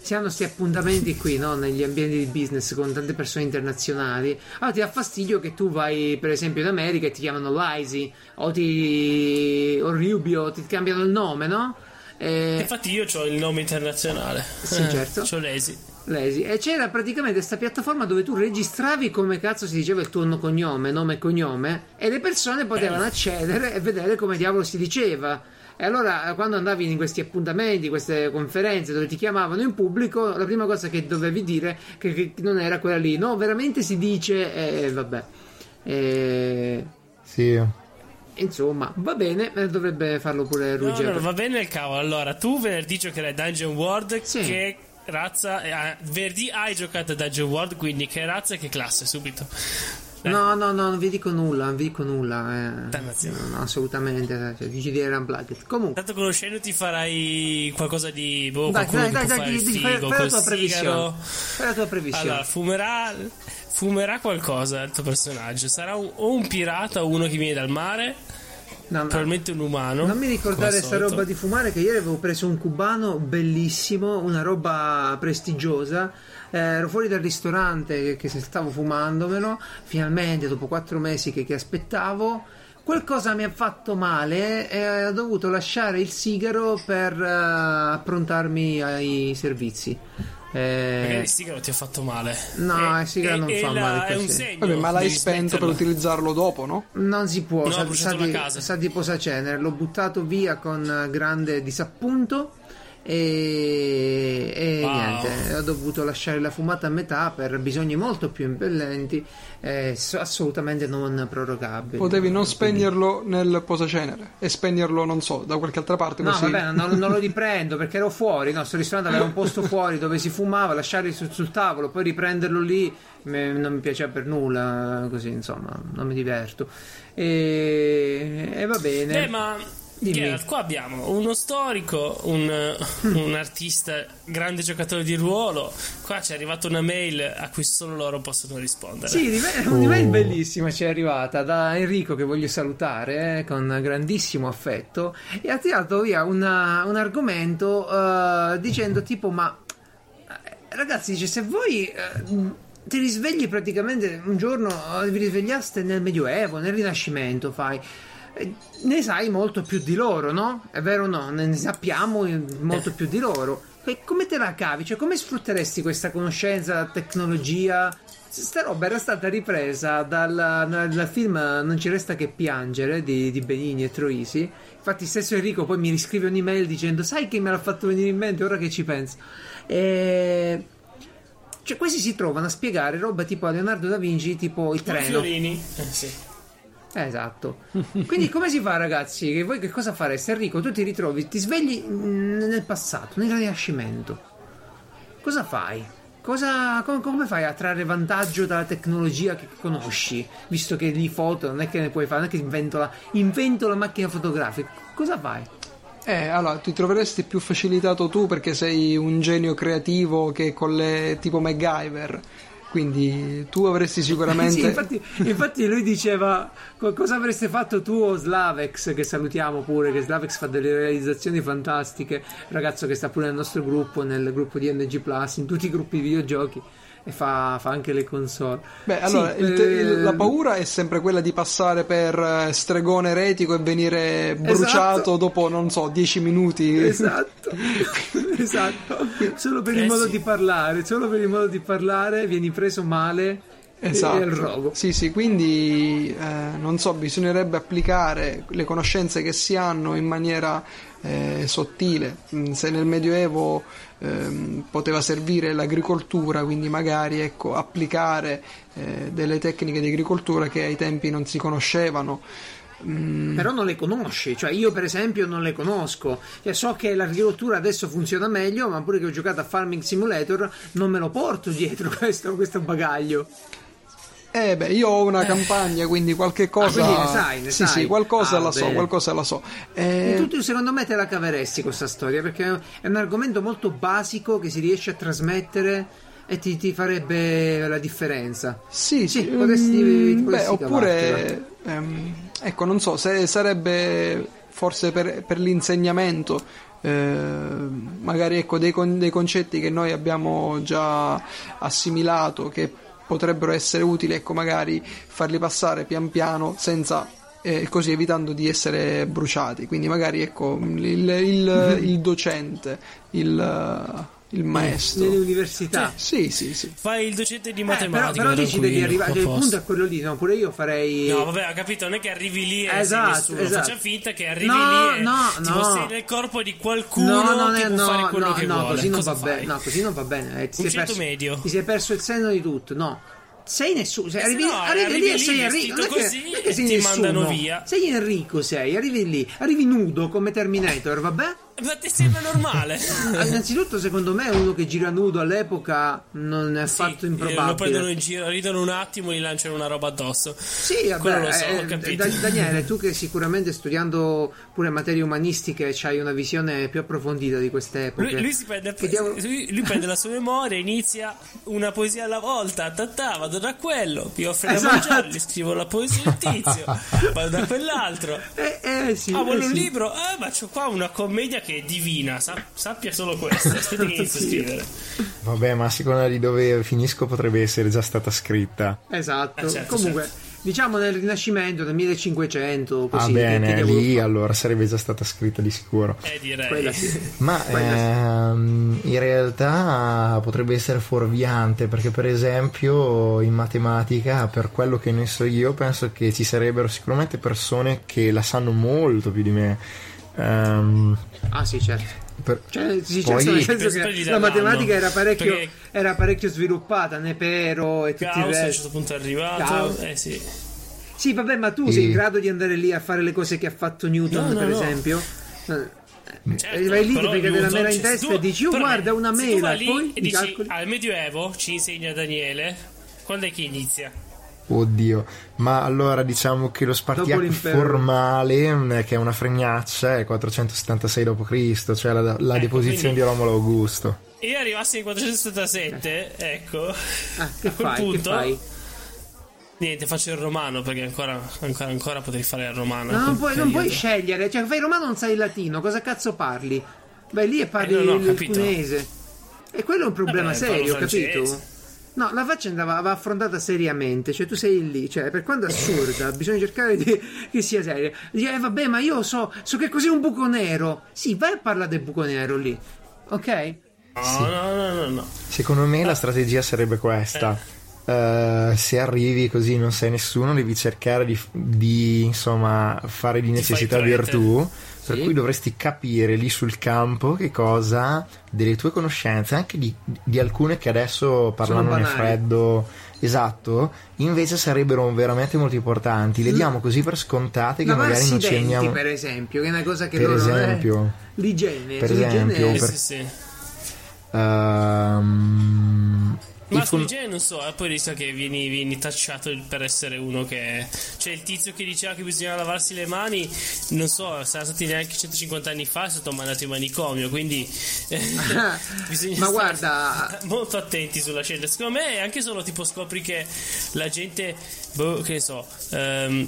si hanno questi appuntamenti qui, no? Negli ambienti di business con tante persone internazionali. Allora ti dà fastidio che tu vai, per esempio, in America e ti chiamano Lisi o ti. o Rubio, ti cambiano il nome, no? E- Infatti, io ho il nome internazionale. Sì, certo. C'ho l'esi. Lesi. E c'era praticamente questa piattaforma dove tu registravi come cazzo si diceva il tuo no- cognome, nome e cognome, e le persone potevano accedere e vedere come diavolo si diceva. E allora, eh, quando andavi in questi appuntamenti, queste conferenze dove ti chiamavano in pubblico, la prima cosa che dovevi dire che, che non era quella lì. No, veramente si dice, e vabbè. E, Sì. insomma, va bene, eh, dovrebbe farlo pure No, Ruggero. no, va bene il cavolo. Allora, tu venerdì giocherai Dungeon World. Sì. Che razza. eh, venerdì hai giocato a Dungeon World, quindi che razza e che classe? Subito. No, no, no, non vi dico nulla, non vi dico nulla. Eh. No, no, assolutamente. Cioè, dici di Unplugged. Comunque. Tanto conoscendoti farai qualcosa di. Boh, Dai, dai, dai, dai, fai, figo fai la tua previsione. Fai la tua previsione. Allora, fumerà. Fumerà qualcosa il tuo personaggio. Sarà un- o un pirata o uno che viene dal mare. No, Probabilmente un umano. non mi ricordare sta roba di fumare che ieri avevo preso un cubano bellissimo, una roba prestigiosa. Eh, ero fuori dal ristorante che, che stavo fumandomelo. Finalmente, dopo quattro mesi che, che aspettavo, qualcosa mi ha fatto male e ho dovuto lasciare il sigaro per eh, approntarmi ai servizi. Eh, il sigaro ti ha fatto male. No, E- il sigaro e- non e fa la- male È un così. segno. Vabbè, ma l'hai devi spento per utilizzarlo dopo, no? Non si può, No, sa, sa di, sa di posacenere. L'ho buttato via con eh, grande disappunto e, e Wow. niente, ho dovuto lasciare la fumata a metà per bisogni molto più impellenti e so- assolutamente non prorogabili. Potevi non Quindi- spegnerlo nel posacenere e spegnerlo, non so, da qualche altra parte No, così. vabbè, non, non lo riprendo perché ero fuori. No, sto ristorante aveva un posto fuori dove si fumava, lasciarli sul, sul tavolo, poi riprenderlo lì me- non mi piaceva per nulla. Così, insomma, non mi diverto. E, e va bene. Beh, ma Geralt, qua abbiamo uno storico, un, un, artista, grande giocatore di ruolo. Qua ci è arrivata una mail a cui solo loro possono rispondere. Sì, un'email oh. bellissima ci è arrivata da Enrico che voglio salutare eh, con grandissimo affetto e ha tirato via una, un argomento uh, dicendo tipo ma eh, ragazzi dice se voi... Uh, ti risvegli praticamente un giorno, vi risvegliaste nel Medioevo, nel Rinascimento, fai ne sai molto più di loro, no? È vero o no? Ne sappiamo molto più di loro. E come te la cavi? Cioè, come sfrutteresti questa conoscenza, la tecnologia? Sta roba era stata ripresa dal, dal, film Non ci resta che piangere di, di, Benini e Troisi. Infatti, stesso Enrico poi mi riscrive un'email dicendo: Sai che me l'ha fatto venire in mente ora che ci penso. E. Cioè, questi si trovano a spiegare roba tipo a Leonardo da Vinci, tipo il treno. Fiorini. Eh, sì. Esatto. Quindi come si fa ragazzi? Che voi che cosa fareste? Enrico, tu ti ritrovi, ti svegli nel passato, nel Rinascimento. Cosa fai? Cosa, come, come, fai a trarre vantaggio dalla tecnologia che conosci? Visto che di foto non è che ne puoi fare, non è che invento la, invento la macchina fotografica. Cosa fai? Eh, allora, ti troveresti più facilitato tu perché sei un genio creativo che con le tipo MacGyver quindi tu avresti sicuramente. sì, infatti, infatti, lui diceva: Cosa avreste fatto tu o Slavex? Che salutiamo pure. Che Slavex fa delle realizzazioni fantastiche. Ragazzo che sta pure nel nostro gruppo, nel gruppo di NG Plus, in tutti i gruppi videogiochi e fa, fa, anche le console. Beh, allora sì, il, il, la paura è sempre quella di passare per eh, stregone eretico e venire bruciato esatto. dopo, non so, 10 minuti. Esatto, esatto. Solo per il eh modo sì. di parlare, solo per il modo di parlare vieni preso male. Esatto. Sì, sì, quindi eh, non so, bisognerebbe applicare le conoscenze che si hanno in maniera eh, sottile. Mm, se nel Medioevo ehm, poteva servire l'agricoltura, quindi magari ecco, applicare eh, delle tecniche di agricoltura che ai tempi non si conoscevano. Mm. Però non le conosci, cioè io per esempio non le conosco, cioè, so che l'agricoltura adesso funziona meglio, ma pure che ho giocato a Farming Simulator non me lo porto dietro questo, questo bagaglio. Eh beh, io ho una campagna, quindi qualche cosa. Ah, quindi ne sai, ne sì, sai. sì, qualcosa ah, la so, qualcosa la so. Eh... Tu, secondo me te la caveresti questa storia, perché è un argomento molto basico che si riesce a trasmettere e ti, ti farebbe la differenza. Sì, sì, sì potresti, mm, beh, oppure ehm, ecco, non so, se sarebbe forse per, per l'insegnamento eh, magari ecco dei, con, dei concetti che noi abbiamo già assimilato che potrebbero essere utili, ecco, magari farli passare pian piano senza eh, così evitando di essere bruciati. Quindi magari ecco il, il, il docente, il il maestro nelle università sì sì sì fai il docente di matematica eh, però, però dici devi arrivare il punto è quello lì no pure io farei no vabbè ho capito non è che arrivi lì e esatto, nessuno esatto. faccia finta che arrivi no, lì e no, tipo no. sei nel corpo di qualcuno no, non è, che può fare quello no, che no, vuole così non Cosa va bene no così non va bene eh, ti, sei perso, medio. ti sei perso il senno di tutto no sei nessuno, sei, arrivi, no, arrivi, arrivi lì e sei Enrico, non così che, non che sei ti nessuno. mandano via. Sei Enrico, sei, arrivi lì, arrivi nudo come Terminator, vabbè? Ma ti sembra normale? Innanzitutto, secondo me, uno che gira nudo all'epoca non è sì, affatto improbabile. Lo prendono in giro, ridono un attimo e gli lanciano una roba addosso. Sì, vabbè, lo so, eh, Daniele, tu che sicuramente studiando pure materie umanistiche hai una visione più approfondita di queste epoche. Lui, lui, prende, Vediamo... lui, lui prende la sua memoria, inizia una poesia alla volta, tatà, vado da quello, mi offre esatto. da mangiare, gli scrivo la poesia del tizio, vado da quell'altro. Eh, eh, sì, ah, vuole eh, un sì. libro? Eh, ma c'ho qua una commedia che che è divina, sa- sappia solo questo. Aspetta che inizio a scrivere. Vabbè, ma a seconda di dove finisco potrebbe essere già stata scritta. Esatto. Eh, certo, Comunque. Certo. Diciamo nel Rinascimento, nel 1500, così. Ah, bene, lì allora sarebbe già stata scritta di sicuro. Eh, direi. Quella sì. Ma ehm, in realtà potrebbe essere fuorviante perché, per esempio, in matematica, per quello che ne so io, penso che ci sarebbero sicuramente persone che la sanno molto più di me Um, ah sì, certo. Per... Cioè, sì, poi... certo, nel senso che la matematica era parecchio, perché... era parecchio sviluppata, Nepero e tutti Gauss i resti. a un certo punto è arrivato, eh sì. Sì, vabbè, ma tu e... sei in grado di andare lì a fare le cose che ha fatto Newton, no, no, per no. esempio? Certo, vai lì, ti frega della mela in testa tu, e dici, oh guarda una mela, e poi e dici, al Medioevo ci insegna Daniele, quando è che inizia? Oddio, ma allora diciamo che lo spartiacque formale, mm, che è una fregnaccia, è 476 d.C., cioè la, la ecco, deposizione quindi... di Romolo Augusto. Io arrivassi in 477, ecco, ah, che a quel fai, punto... Niente, faccio il romano perché ancora, ancora, ancora potrei fare il romano. No, non puoi, non puoi, scegliere. Cioè, fai il romano non sai il latino, cosa cazzo parli? Beh, lì parli eh, il cinese. E quello è un problema Vabbè, serio, capito? No, la faccenda va, va, affrontata seriamente, cioè tu sei lì, cioè per quanto assurda, bisogna cercare di, che sia seria. Dici, eh vabbè, ma io so, so che cos'è un buco nero. Sì, vai a parlare del buco nero lì, ok? No, sì. no, no, no, no. Secondo me la strategia sarebbe questa. Eh Uh, se arrivi così non sei nessuno, devi cercare di, di insomma, fare di necessità virtù. Per sì. cui dovresti capire lì sul campo che cosa delle tue conoscenze, anche di, di alcune che adesso parlando nel freddo, esatto, invece sarebbero veramente molto importanti. Le diamo così per scontate che magari non ci andiamo. per esempio, che è una cosa che per loro esempio, è l'igiene. Per esempio, per... Sì, sì. Um, ma fun- non so, e poi rischia che vieni, vieni, tacciato per essere uno che. Cioè, il tizio che diceva che bisogna lavarsi le mani, non so, sarà stati neanche 150 anni fa, è stato mandato in manicomio. Quindi bisogna Ma guarda, molto attenti sulla scelta. Secondo me, anche solo tipo scopri che la gente, boh, che ne so. Um,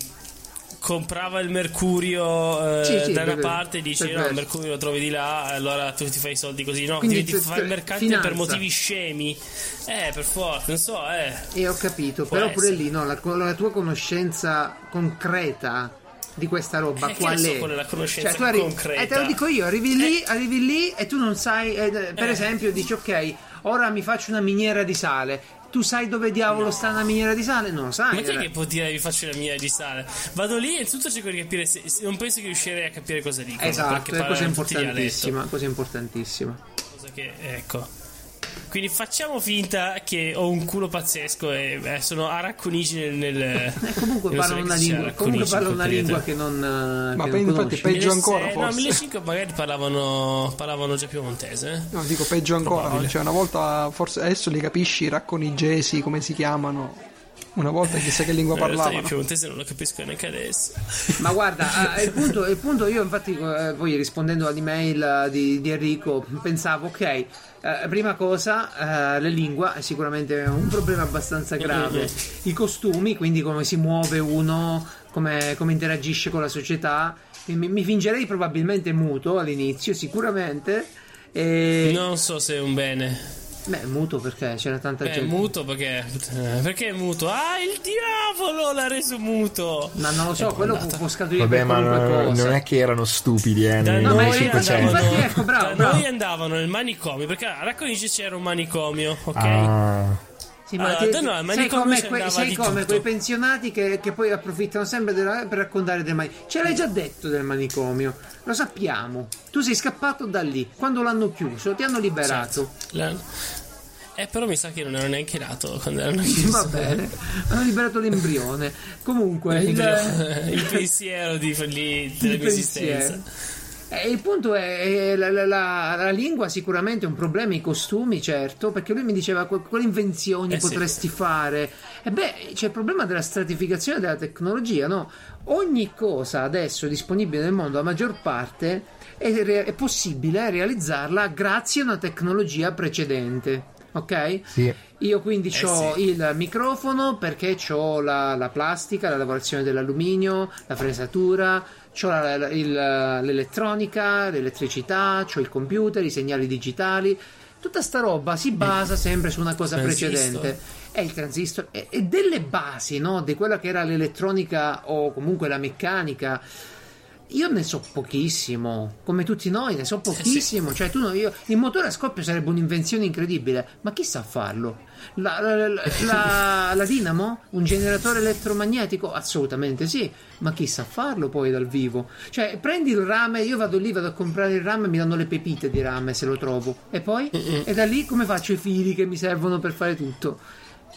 comprava il mercurio eh, sì, sì, da una parte e dice no il mercurio lo trovi di là allora tu ti fai i soldi così no Quindi ti fai il mercante finanza. per motivi scemi eh per forza non so eh e ho capito Può però essere. pure lì no la, la tua conoscenza concreta di questa roba eh, qual è? Qual è la conoscenza cioè, tu arrivi, concreta? Eh, te lo dico io, arrivi lì, eh. arrivi lì e tu non sai, eh, per eh. esempio, dici ok, ora mi faccio una miniera di sale tu sai dove diavolo no. sta una miniera di sale? Non lo sai. Ma chi è che può dire vi faccio la miniera di sale? Vado lì e tutto cerco di capire. Se, non penso che riuscirei a capire cosa dicono. Esatto, è cosa importantissima. Cosa importantissima. Cosa che, ecco. Quindi facciamo finta che ho un culo pazzesco e eh, sono aracconigi nel. eh, comunque parlo una lingua. Comunque parlo una lingua che non. Eh, Ma che non infatti peggio ancora. Se, forse. No, 1005 magari parlavano, parlavano già piemontese. Eh? No, dico peggio ancora. Cioè, una volta, forse adesso li capisci i racconigesi come si chiamano. Una volta chissà che lingua parlavano. Io piemontese non lo capisco neanche adesso. Ma guarda, eh, il, punto, il, punto, io infatti, eh, poi rispondendo all'email di, di Enrico, pensavo, ok Uh, prima cosa, uh, la lingua è sicuramente un problema abbastanza grave. I costumi, quindi come si muove uno, come, come interagisce con la società. Mi, mi, fingerei probabilmente muto all'inizio, sicuramente. E... Non so se è un bene. Beh, muto perché c'era tanta Beh, gente. muto perché. Perché è muto? Ah, il diavolo l'ha reso muto! Ma non lo so, è quello può, può scaturire Vabbè, ma non, non, è che erano stupidi, eh. Da no, noi, andavano, ecco, bravo, da bravo. noi andavano nel manicomio, perché a Racconici c'era un manicomio, ok? Ah. Sì, ma allora, te, no, sei come, que, sei come quei pensionati che, che, poi approfittano sempre della, per raccontare del manicomio. Ce l'hai già detto del manicomio, lo sappiamo. Tu sei scappato da lì. Quando l'hanno chiuso, ti hanno liberato. Certo. Eh, però mi sa che non ero neanche nato quando erano chiusi. Va bene, hanno liberato l'embrione. Comunque, il, il, pensiero di, di, della mia esistenza. Eh, il punto è, la, la, la, la, lingua sicuramente è un problema, i costumi certo, perché lui mi diceva quali invenzioni eh potresti sì. fare. E beh, c'è il problema della stratificazione della tecnologia, no? Ogni cosa adesso disponibile nel mondo, la maggior parte, è, è possibile realizzarla grazie a una tecnologia precedente. Ok? Sì. Io quindi eh ho sì. il microfono perché ho la, la plastica, la lavorazione dell'alluminio, la fresatura C'ho la, il, l'elettronica, l'elettricità, c'ho il computer, i segnali digitali. Tutta sta roba si basa sempre su una cosa precedente. È il transistor. E delle basi, no? Di quella che era l'elettronica o comunque la meccanica io ne so pochissimo, come tutti noi, ne so pochissimo. Sì. Cioè, tu, io, il motore a scoppio sarebbe un'invenzione incredibile, ma chi sa farlo? La, la, la, la, dinamo? Un generatore elettromagnetico? Assolutamente sì, ma chi sa farlo poi dal vivo? Cioè, prendi il rame, io vado lì, vado a comprare il rame, mi danno le pepite di rame se lo trovo, e poi? E da lì come faccio i fili che mi servono per fare tutto?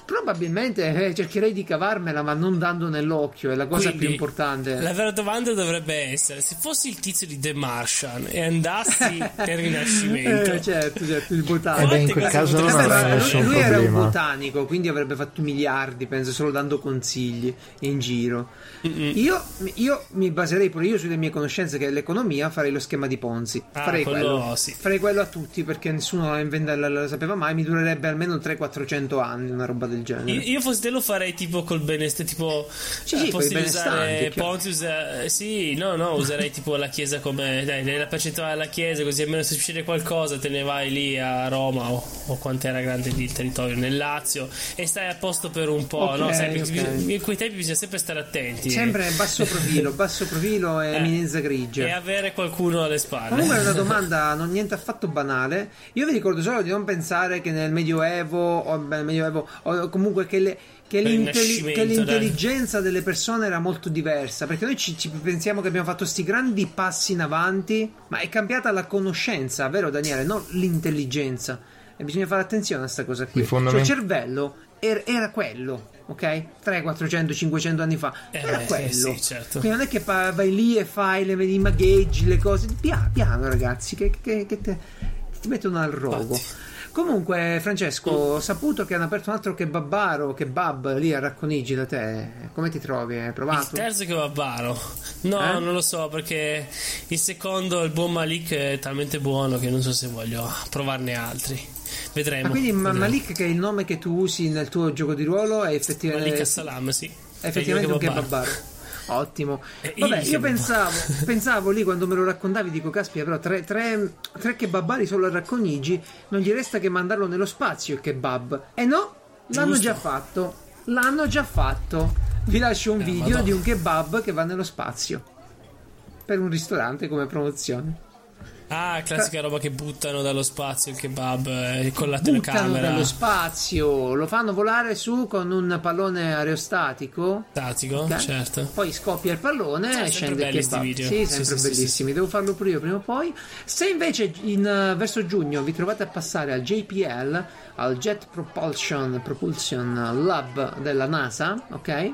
Probabilmente eh, cercherei di cavarmela, ma non dando nell'occhio, è la cosa Quindi, più importante. La vera domanda dovrebbe essere: se fossi il tizio di The Martian e andassi nel Rinascimento, Eh, certo, certo, il botanico. Eh beh, in quel caso non fare? nessun lui era un botanico, quindi avrebbe fatto miliardi, penso, solo dando consigli in giro. Io, io mi baserei pure io sulle mie conoscenze che è l'economia, farei lo schema di Ponzi. Ah, farei quello quello. sì. Farei quello a tutti perché nessuno la, inventa- la- la sapeva mai. Mi durerebbe almeno 300-400 anni, una roba del genere. Io, io fossi te lo farei tipo col benessere, tipo Sì, sì, coi di usare usa- eh, sì, no, no, userei tipo la chiesa come dai, dai la percentuale della chiesa, così almeno se succede qualcosa te ne vai lì a Roma o, o quanto era grande lì il territorio nel Lazio e stai a posto per un po', Ok, no? Sai, perché ok. bisogna- in quei tempi bisogna sempre stare attenti. Sempre basso profilo, basso profilo e Eh, eminenza e grigia. avere qualcuno alle spalle. Comunque è una domanda non niente affatto banale. Io vi ricordo solo di non pensare che nel Medioevo o nel Medioevo o comunque che, le- che l'intelli- che l'intelligenza delle persone era molto diversa. Perché noi ci, ci pensiamo che abbiamo fatto questi grandi passi in avanti, ma è cambiata la conoscenza, vero Daniele? Non l'intelligenza. E bisogna fare attenzione a questa cosa qui. Il fondament- Cioè il cervello er- era quello, ok? 3, 400, 500 anni fa. Eh, era quello. sì, certo. Quindi non è che pa- vai lì e fai le, i magheggi, le cose. Piano, piano ragazzi, che, che- che te- ti mettono al rogo. Infatti. Comunque, Francesco, ho saputo che hanno aperto un altro kebabaro, kebab lì a Racconigi da te. Come ti trovi? Hai Il provato? terzo che va baro. No, Eh? non lo so perché il secondo, il buon Malik, è talmente buono che non so se voglio provarne altri. Vedremo. Ma quindi vedremo. Malik, che è il nome che tu usi nel tuo gioco di ruolo, è effettivamente, Malik Assalam, sì. è effettivamente un Che va kebabaro. Ottimo. Vabbè, io pensavo, pensavo lì quando me lo raccontavi, dico, caspita, però tre, tre, tre kebabari solo a Racconigi, non gli resta che mandarlo nello spazio il kebab. E no, l'hanno Giusto. già fatto. L'hanno già fatto. Vi lascio un Eh, video madonna. di un kebab che va nello spazio. Per un ristorante come promozione. Ah, classica roba che buttano dallo spazio il kebab eh, con la Buttano telecamera. dallo spazio, lo fanno volare su con un pallone aerostatico. Statico, Ok? certo. Poi scoppia il pallone e scende il kebab. video. Sì, Sì, sempre sì, sì, bellissimi. Devo farlo pure io prima o poi. Se invece in, eh, verso giugno vi trovate a passare al JPL, al Jet Propulsion, Propulsion Lab della NASA, ok?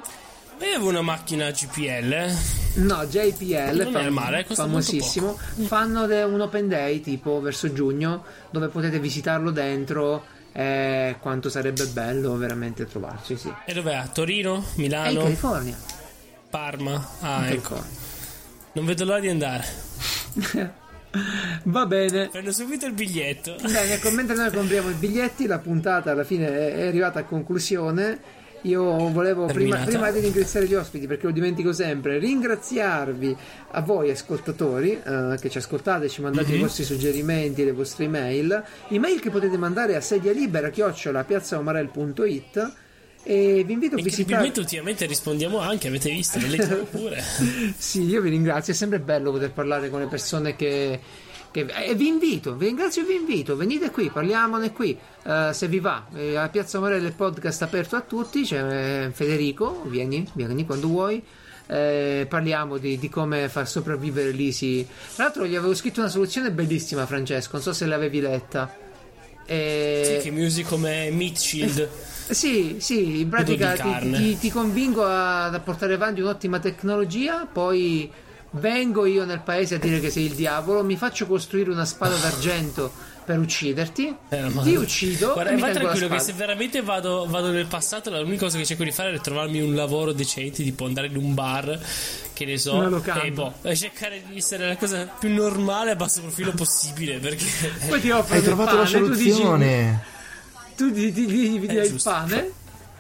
Io avevo una macchina GPL. eh. No, JPL, Non è male, costa molto famosissimo. Fanno de- un open day tipo verso giugno dove potete visitarlo dentro. E quanto sarebbe bello veramente trovarci, sì. E dov'è? A Torino? È in Milano? California. Parma? Ah, in ecco. California. Non vedo l'ora di andare. Va bene. Prendo subito il biglietto. Bene, mentre noi compriamo i biglietti, la puntata alla fine è è arrivata a conclusione. Io volevo, prima, prima di ringraziare gli ospiti, perché lo dimentico sempre, ringraziarvi a voi ascoltatori eh, che ci ascoltate, ci mandate Mhm. i vostri suggerimenti, le vostre email. Email che potete mandare a sedia libera chiocciola piazzaomarel.it e vi invito a visitare. Ultimamente rispondiamo anche, avete visto, le leggiamo pure. Sì, io vi ringrazio, è sempre bello poter parlare con le persone che... che- e vi invito, vi ringrazio e vi invito, venite qui, parliamone qui, Eh, se vi va. Eh, a Piazza Morelle il podcast aperto a tutti, c'è eh, Federico, vieni, vieni quando vuoi. Eh, parliamo di, di come far sopravvivere l'Isi. Tra l'altro gli avevo scritto una soluzione bellissima Francesco, non so se l'avevi letta. Eh, Sì, che music come Meat Shield. sì, sì, in pratica ti, ti- ti convingo a, a portare avanti un'ottima tecnologia, poi vengo io nel paese a dire che sei il diavolo, mi faccio costruire una spada d'argento per ucciderti, Eh, ma- ti uccido Guarda, e la tranquillo che se veramente vado, vado nel passato, l'unica cosa che cerco di fare è trovarmi un lavoro decente, tipo andare in un bar, che ne so, e boh, cercare di essere la cosa più normale a basso profilo possibile, perché Poi ti offro Hai trovato la pane, tu dici- soluzione. Tu ti, ti Eh, dai il giusto. pane,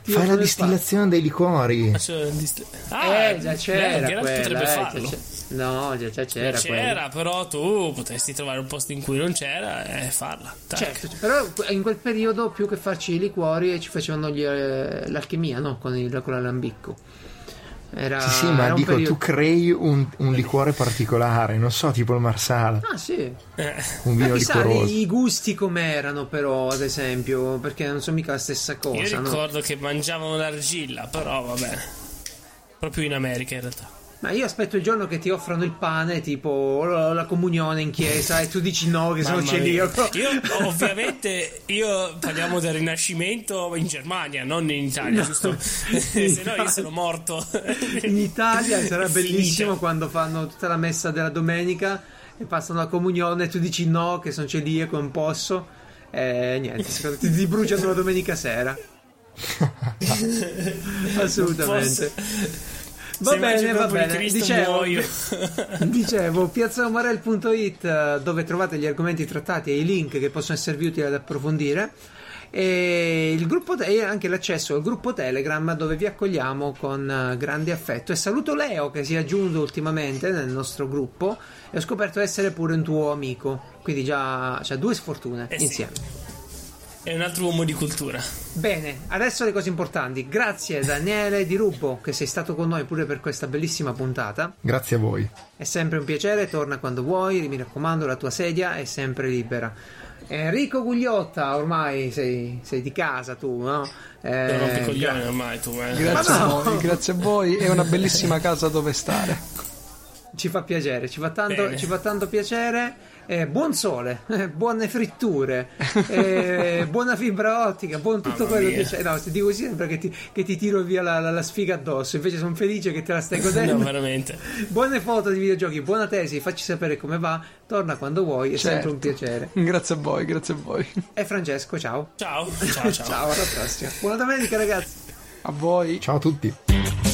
ti Fai la distillazione dei liquori. Dist- pane. Eh, già beh, c'era Geralt quella, potrebbe eh, già farlo. No, già, già c'era, C'era, quella. però tu potresti trovare un posto in cui non c'era e farla. Tac. Certo, però in quel periodo più che farci i liquori ci facevano gli, eh, l'alchimia, no? Con, il, con l'alambicco. Era, Sì, sì, ma dico, periodo- tu crei un, un liquore particolare, non so, tipo il Marsala, Ah, sì. Eh, un vino liquoroso. i gusti com'erano, però, ad esempio, perché non sono mica la stessa io cosa, no? ricordo che mangiavano l'argilla, però vabbè. Proprio in America in realtà. Ma io aspetto il giorno che ti offrono il pane, tipo la comunione in chiesa, e tu dici no, che sono celiaco. Io, ovviamente, io parliamo del rinascimento in Germania, non in Italia, no. giusto? Se no, io sono morto. In Italia sarà bellissimo quando fanno tutta la messa della domenica e passano la comunione, e tu dici no, che sono celiaco, non posso. E niente, ti, ti bruciano la domenica sera. Assolutamente. Va bene, va bene. Dicevo, dicevo piazzaomarel.it dove trovate gli argomenti trattati e i link che possono esservi utili ad approfondire. E il gruppo te- anche l'accesso al gruppo Telegram dove vi accogliamo con uh, grande affetto. E saluto Leo che si è aggiunto ultimamente nel nostro gruppo. E ho scoperto essere pure un tuo amico. Quindi già c'ha due sfortune eh insieme. sì. È un altro uomo di cultura. Bene, adesso le cose importanti. Grazie Daniele Di Rubbo che sei stato con noi pure per questa bellissima puntata. Grazie a voi. È sempre un piacere, torna quando vuoi, mi raccomando, la tua sedia è sempre libera. Enrico Gugliotta, ormai sei, sei di casa tu, no? Eh, non rompi coglione ormai tu, eh. Grazie, no. a voi, grazie a voi, è una bellissima casa dove stare. Ci fa piacere, ci fa tanto, ci fa tanto piacere eh, buon sole, eh, buone fritture, eh, buona fibra ottica, buon tutto Mamma quello mia. che c'è. No, ti dico sempre che ti, che ti tiro via la, la, la, sfiga addosso, invece sono felice che te la stai godendo. no, veramente. Buone foto di videogiochi, buona tesi, facci sapere come va, torna quando vuoi, è certo. sempre un piacere. Grazie a voi, grazie a voi. E Francesco, ciao. Ciao, ciao, ciao. ciao, alla prossima. Buona domenica ragazzi. A voi. Ciao a tutti.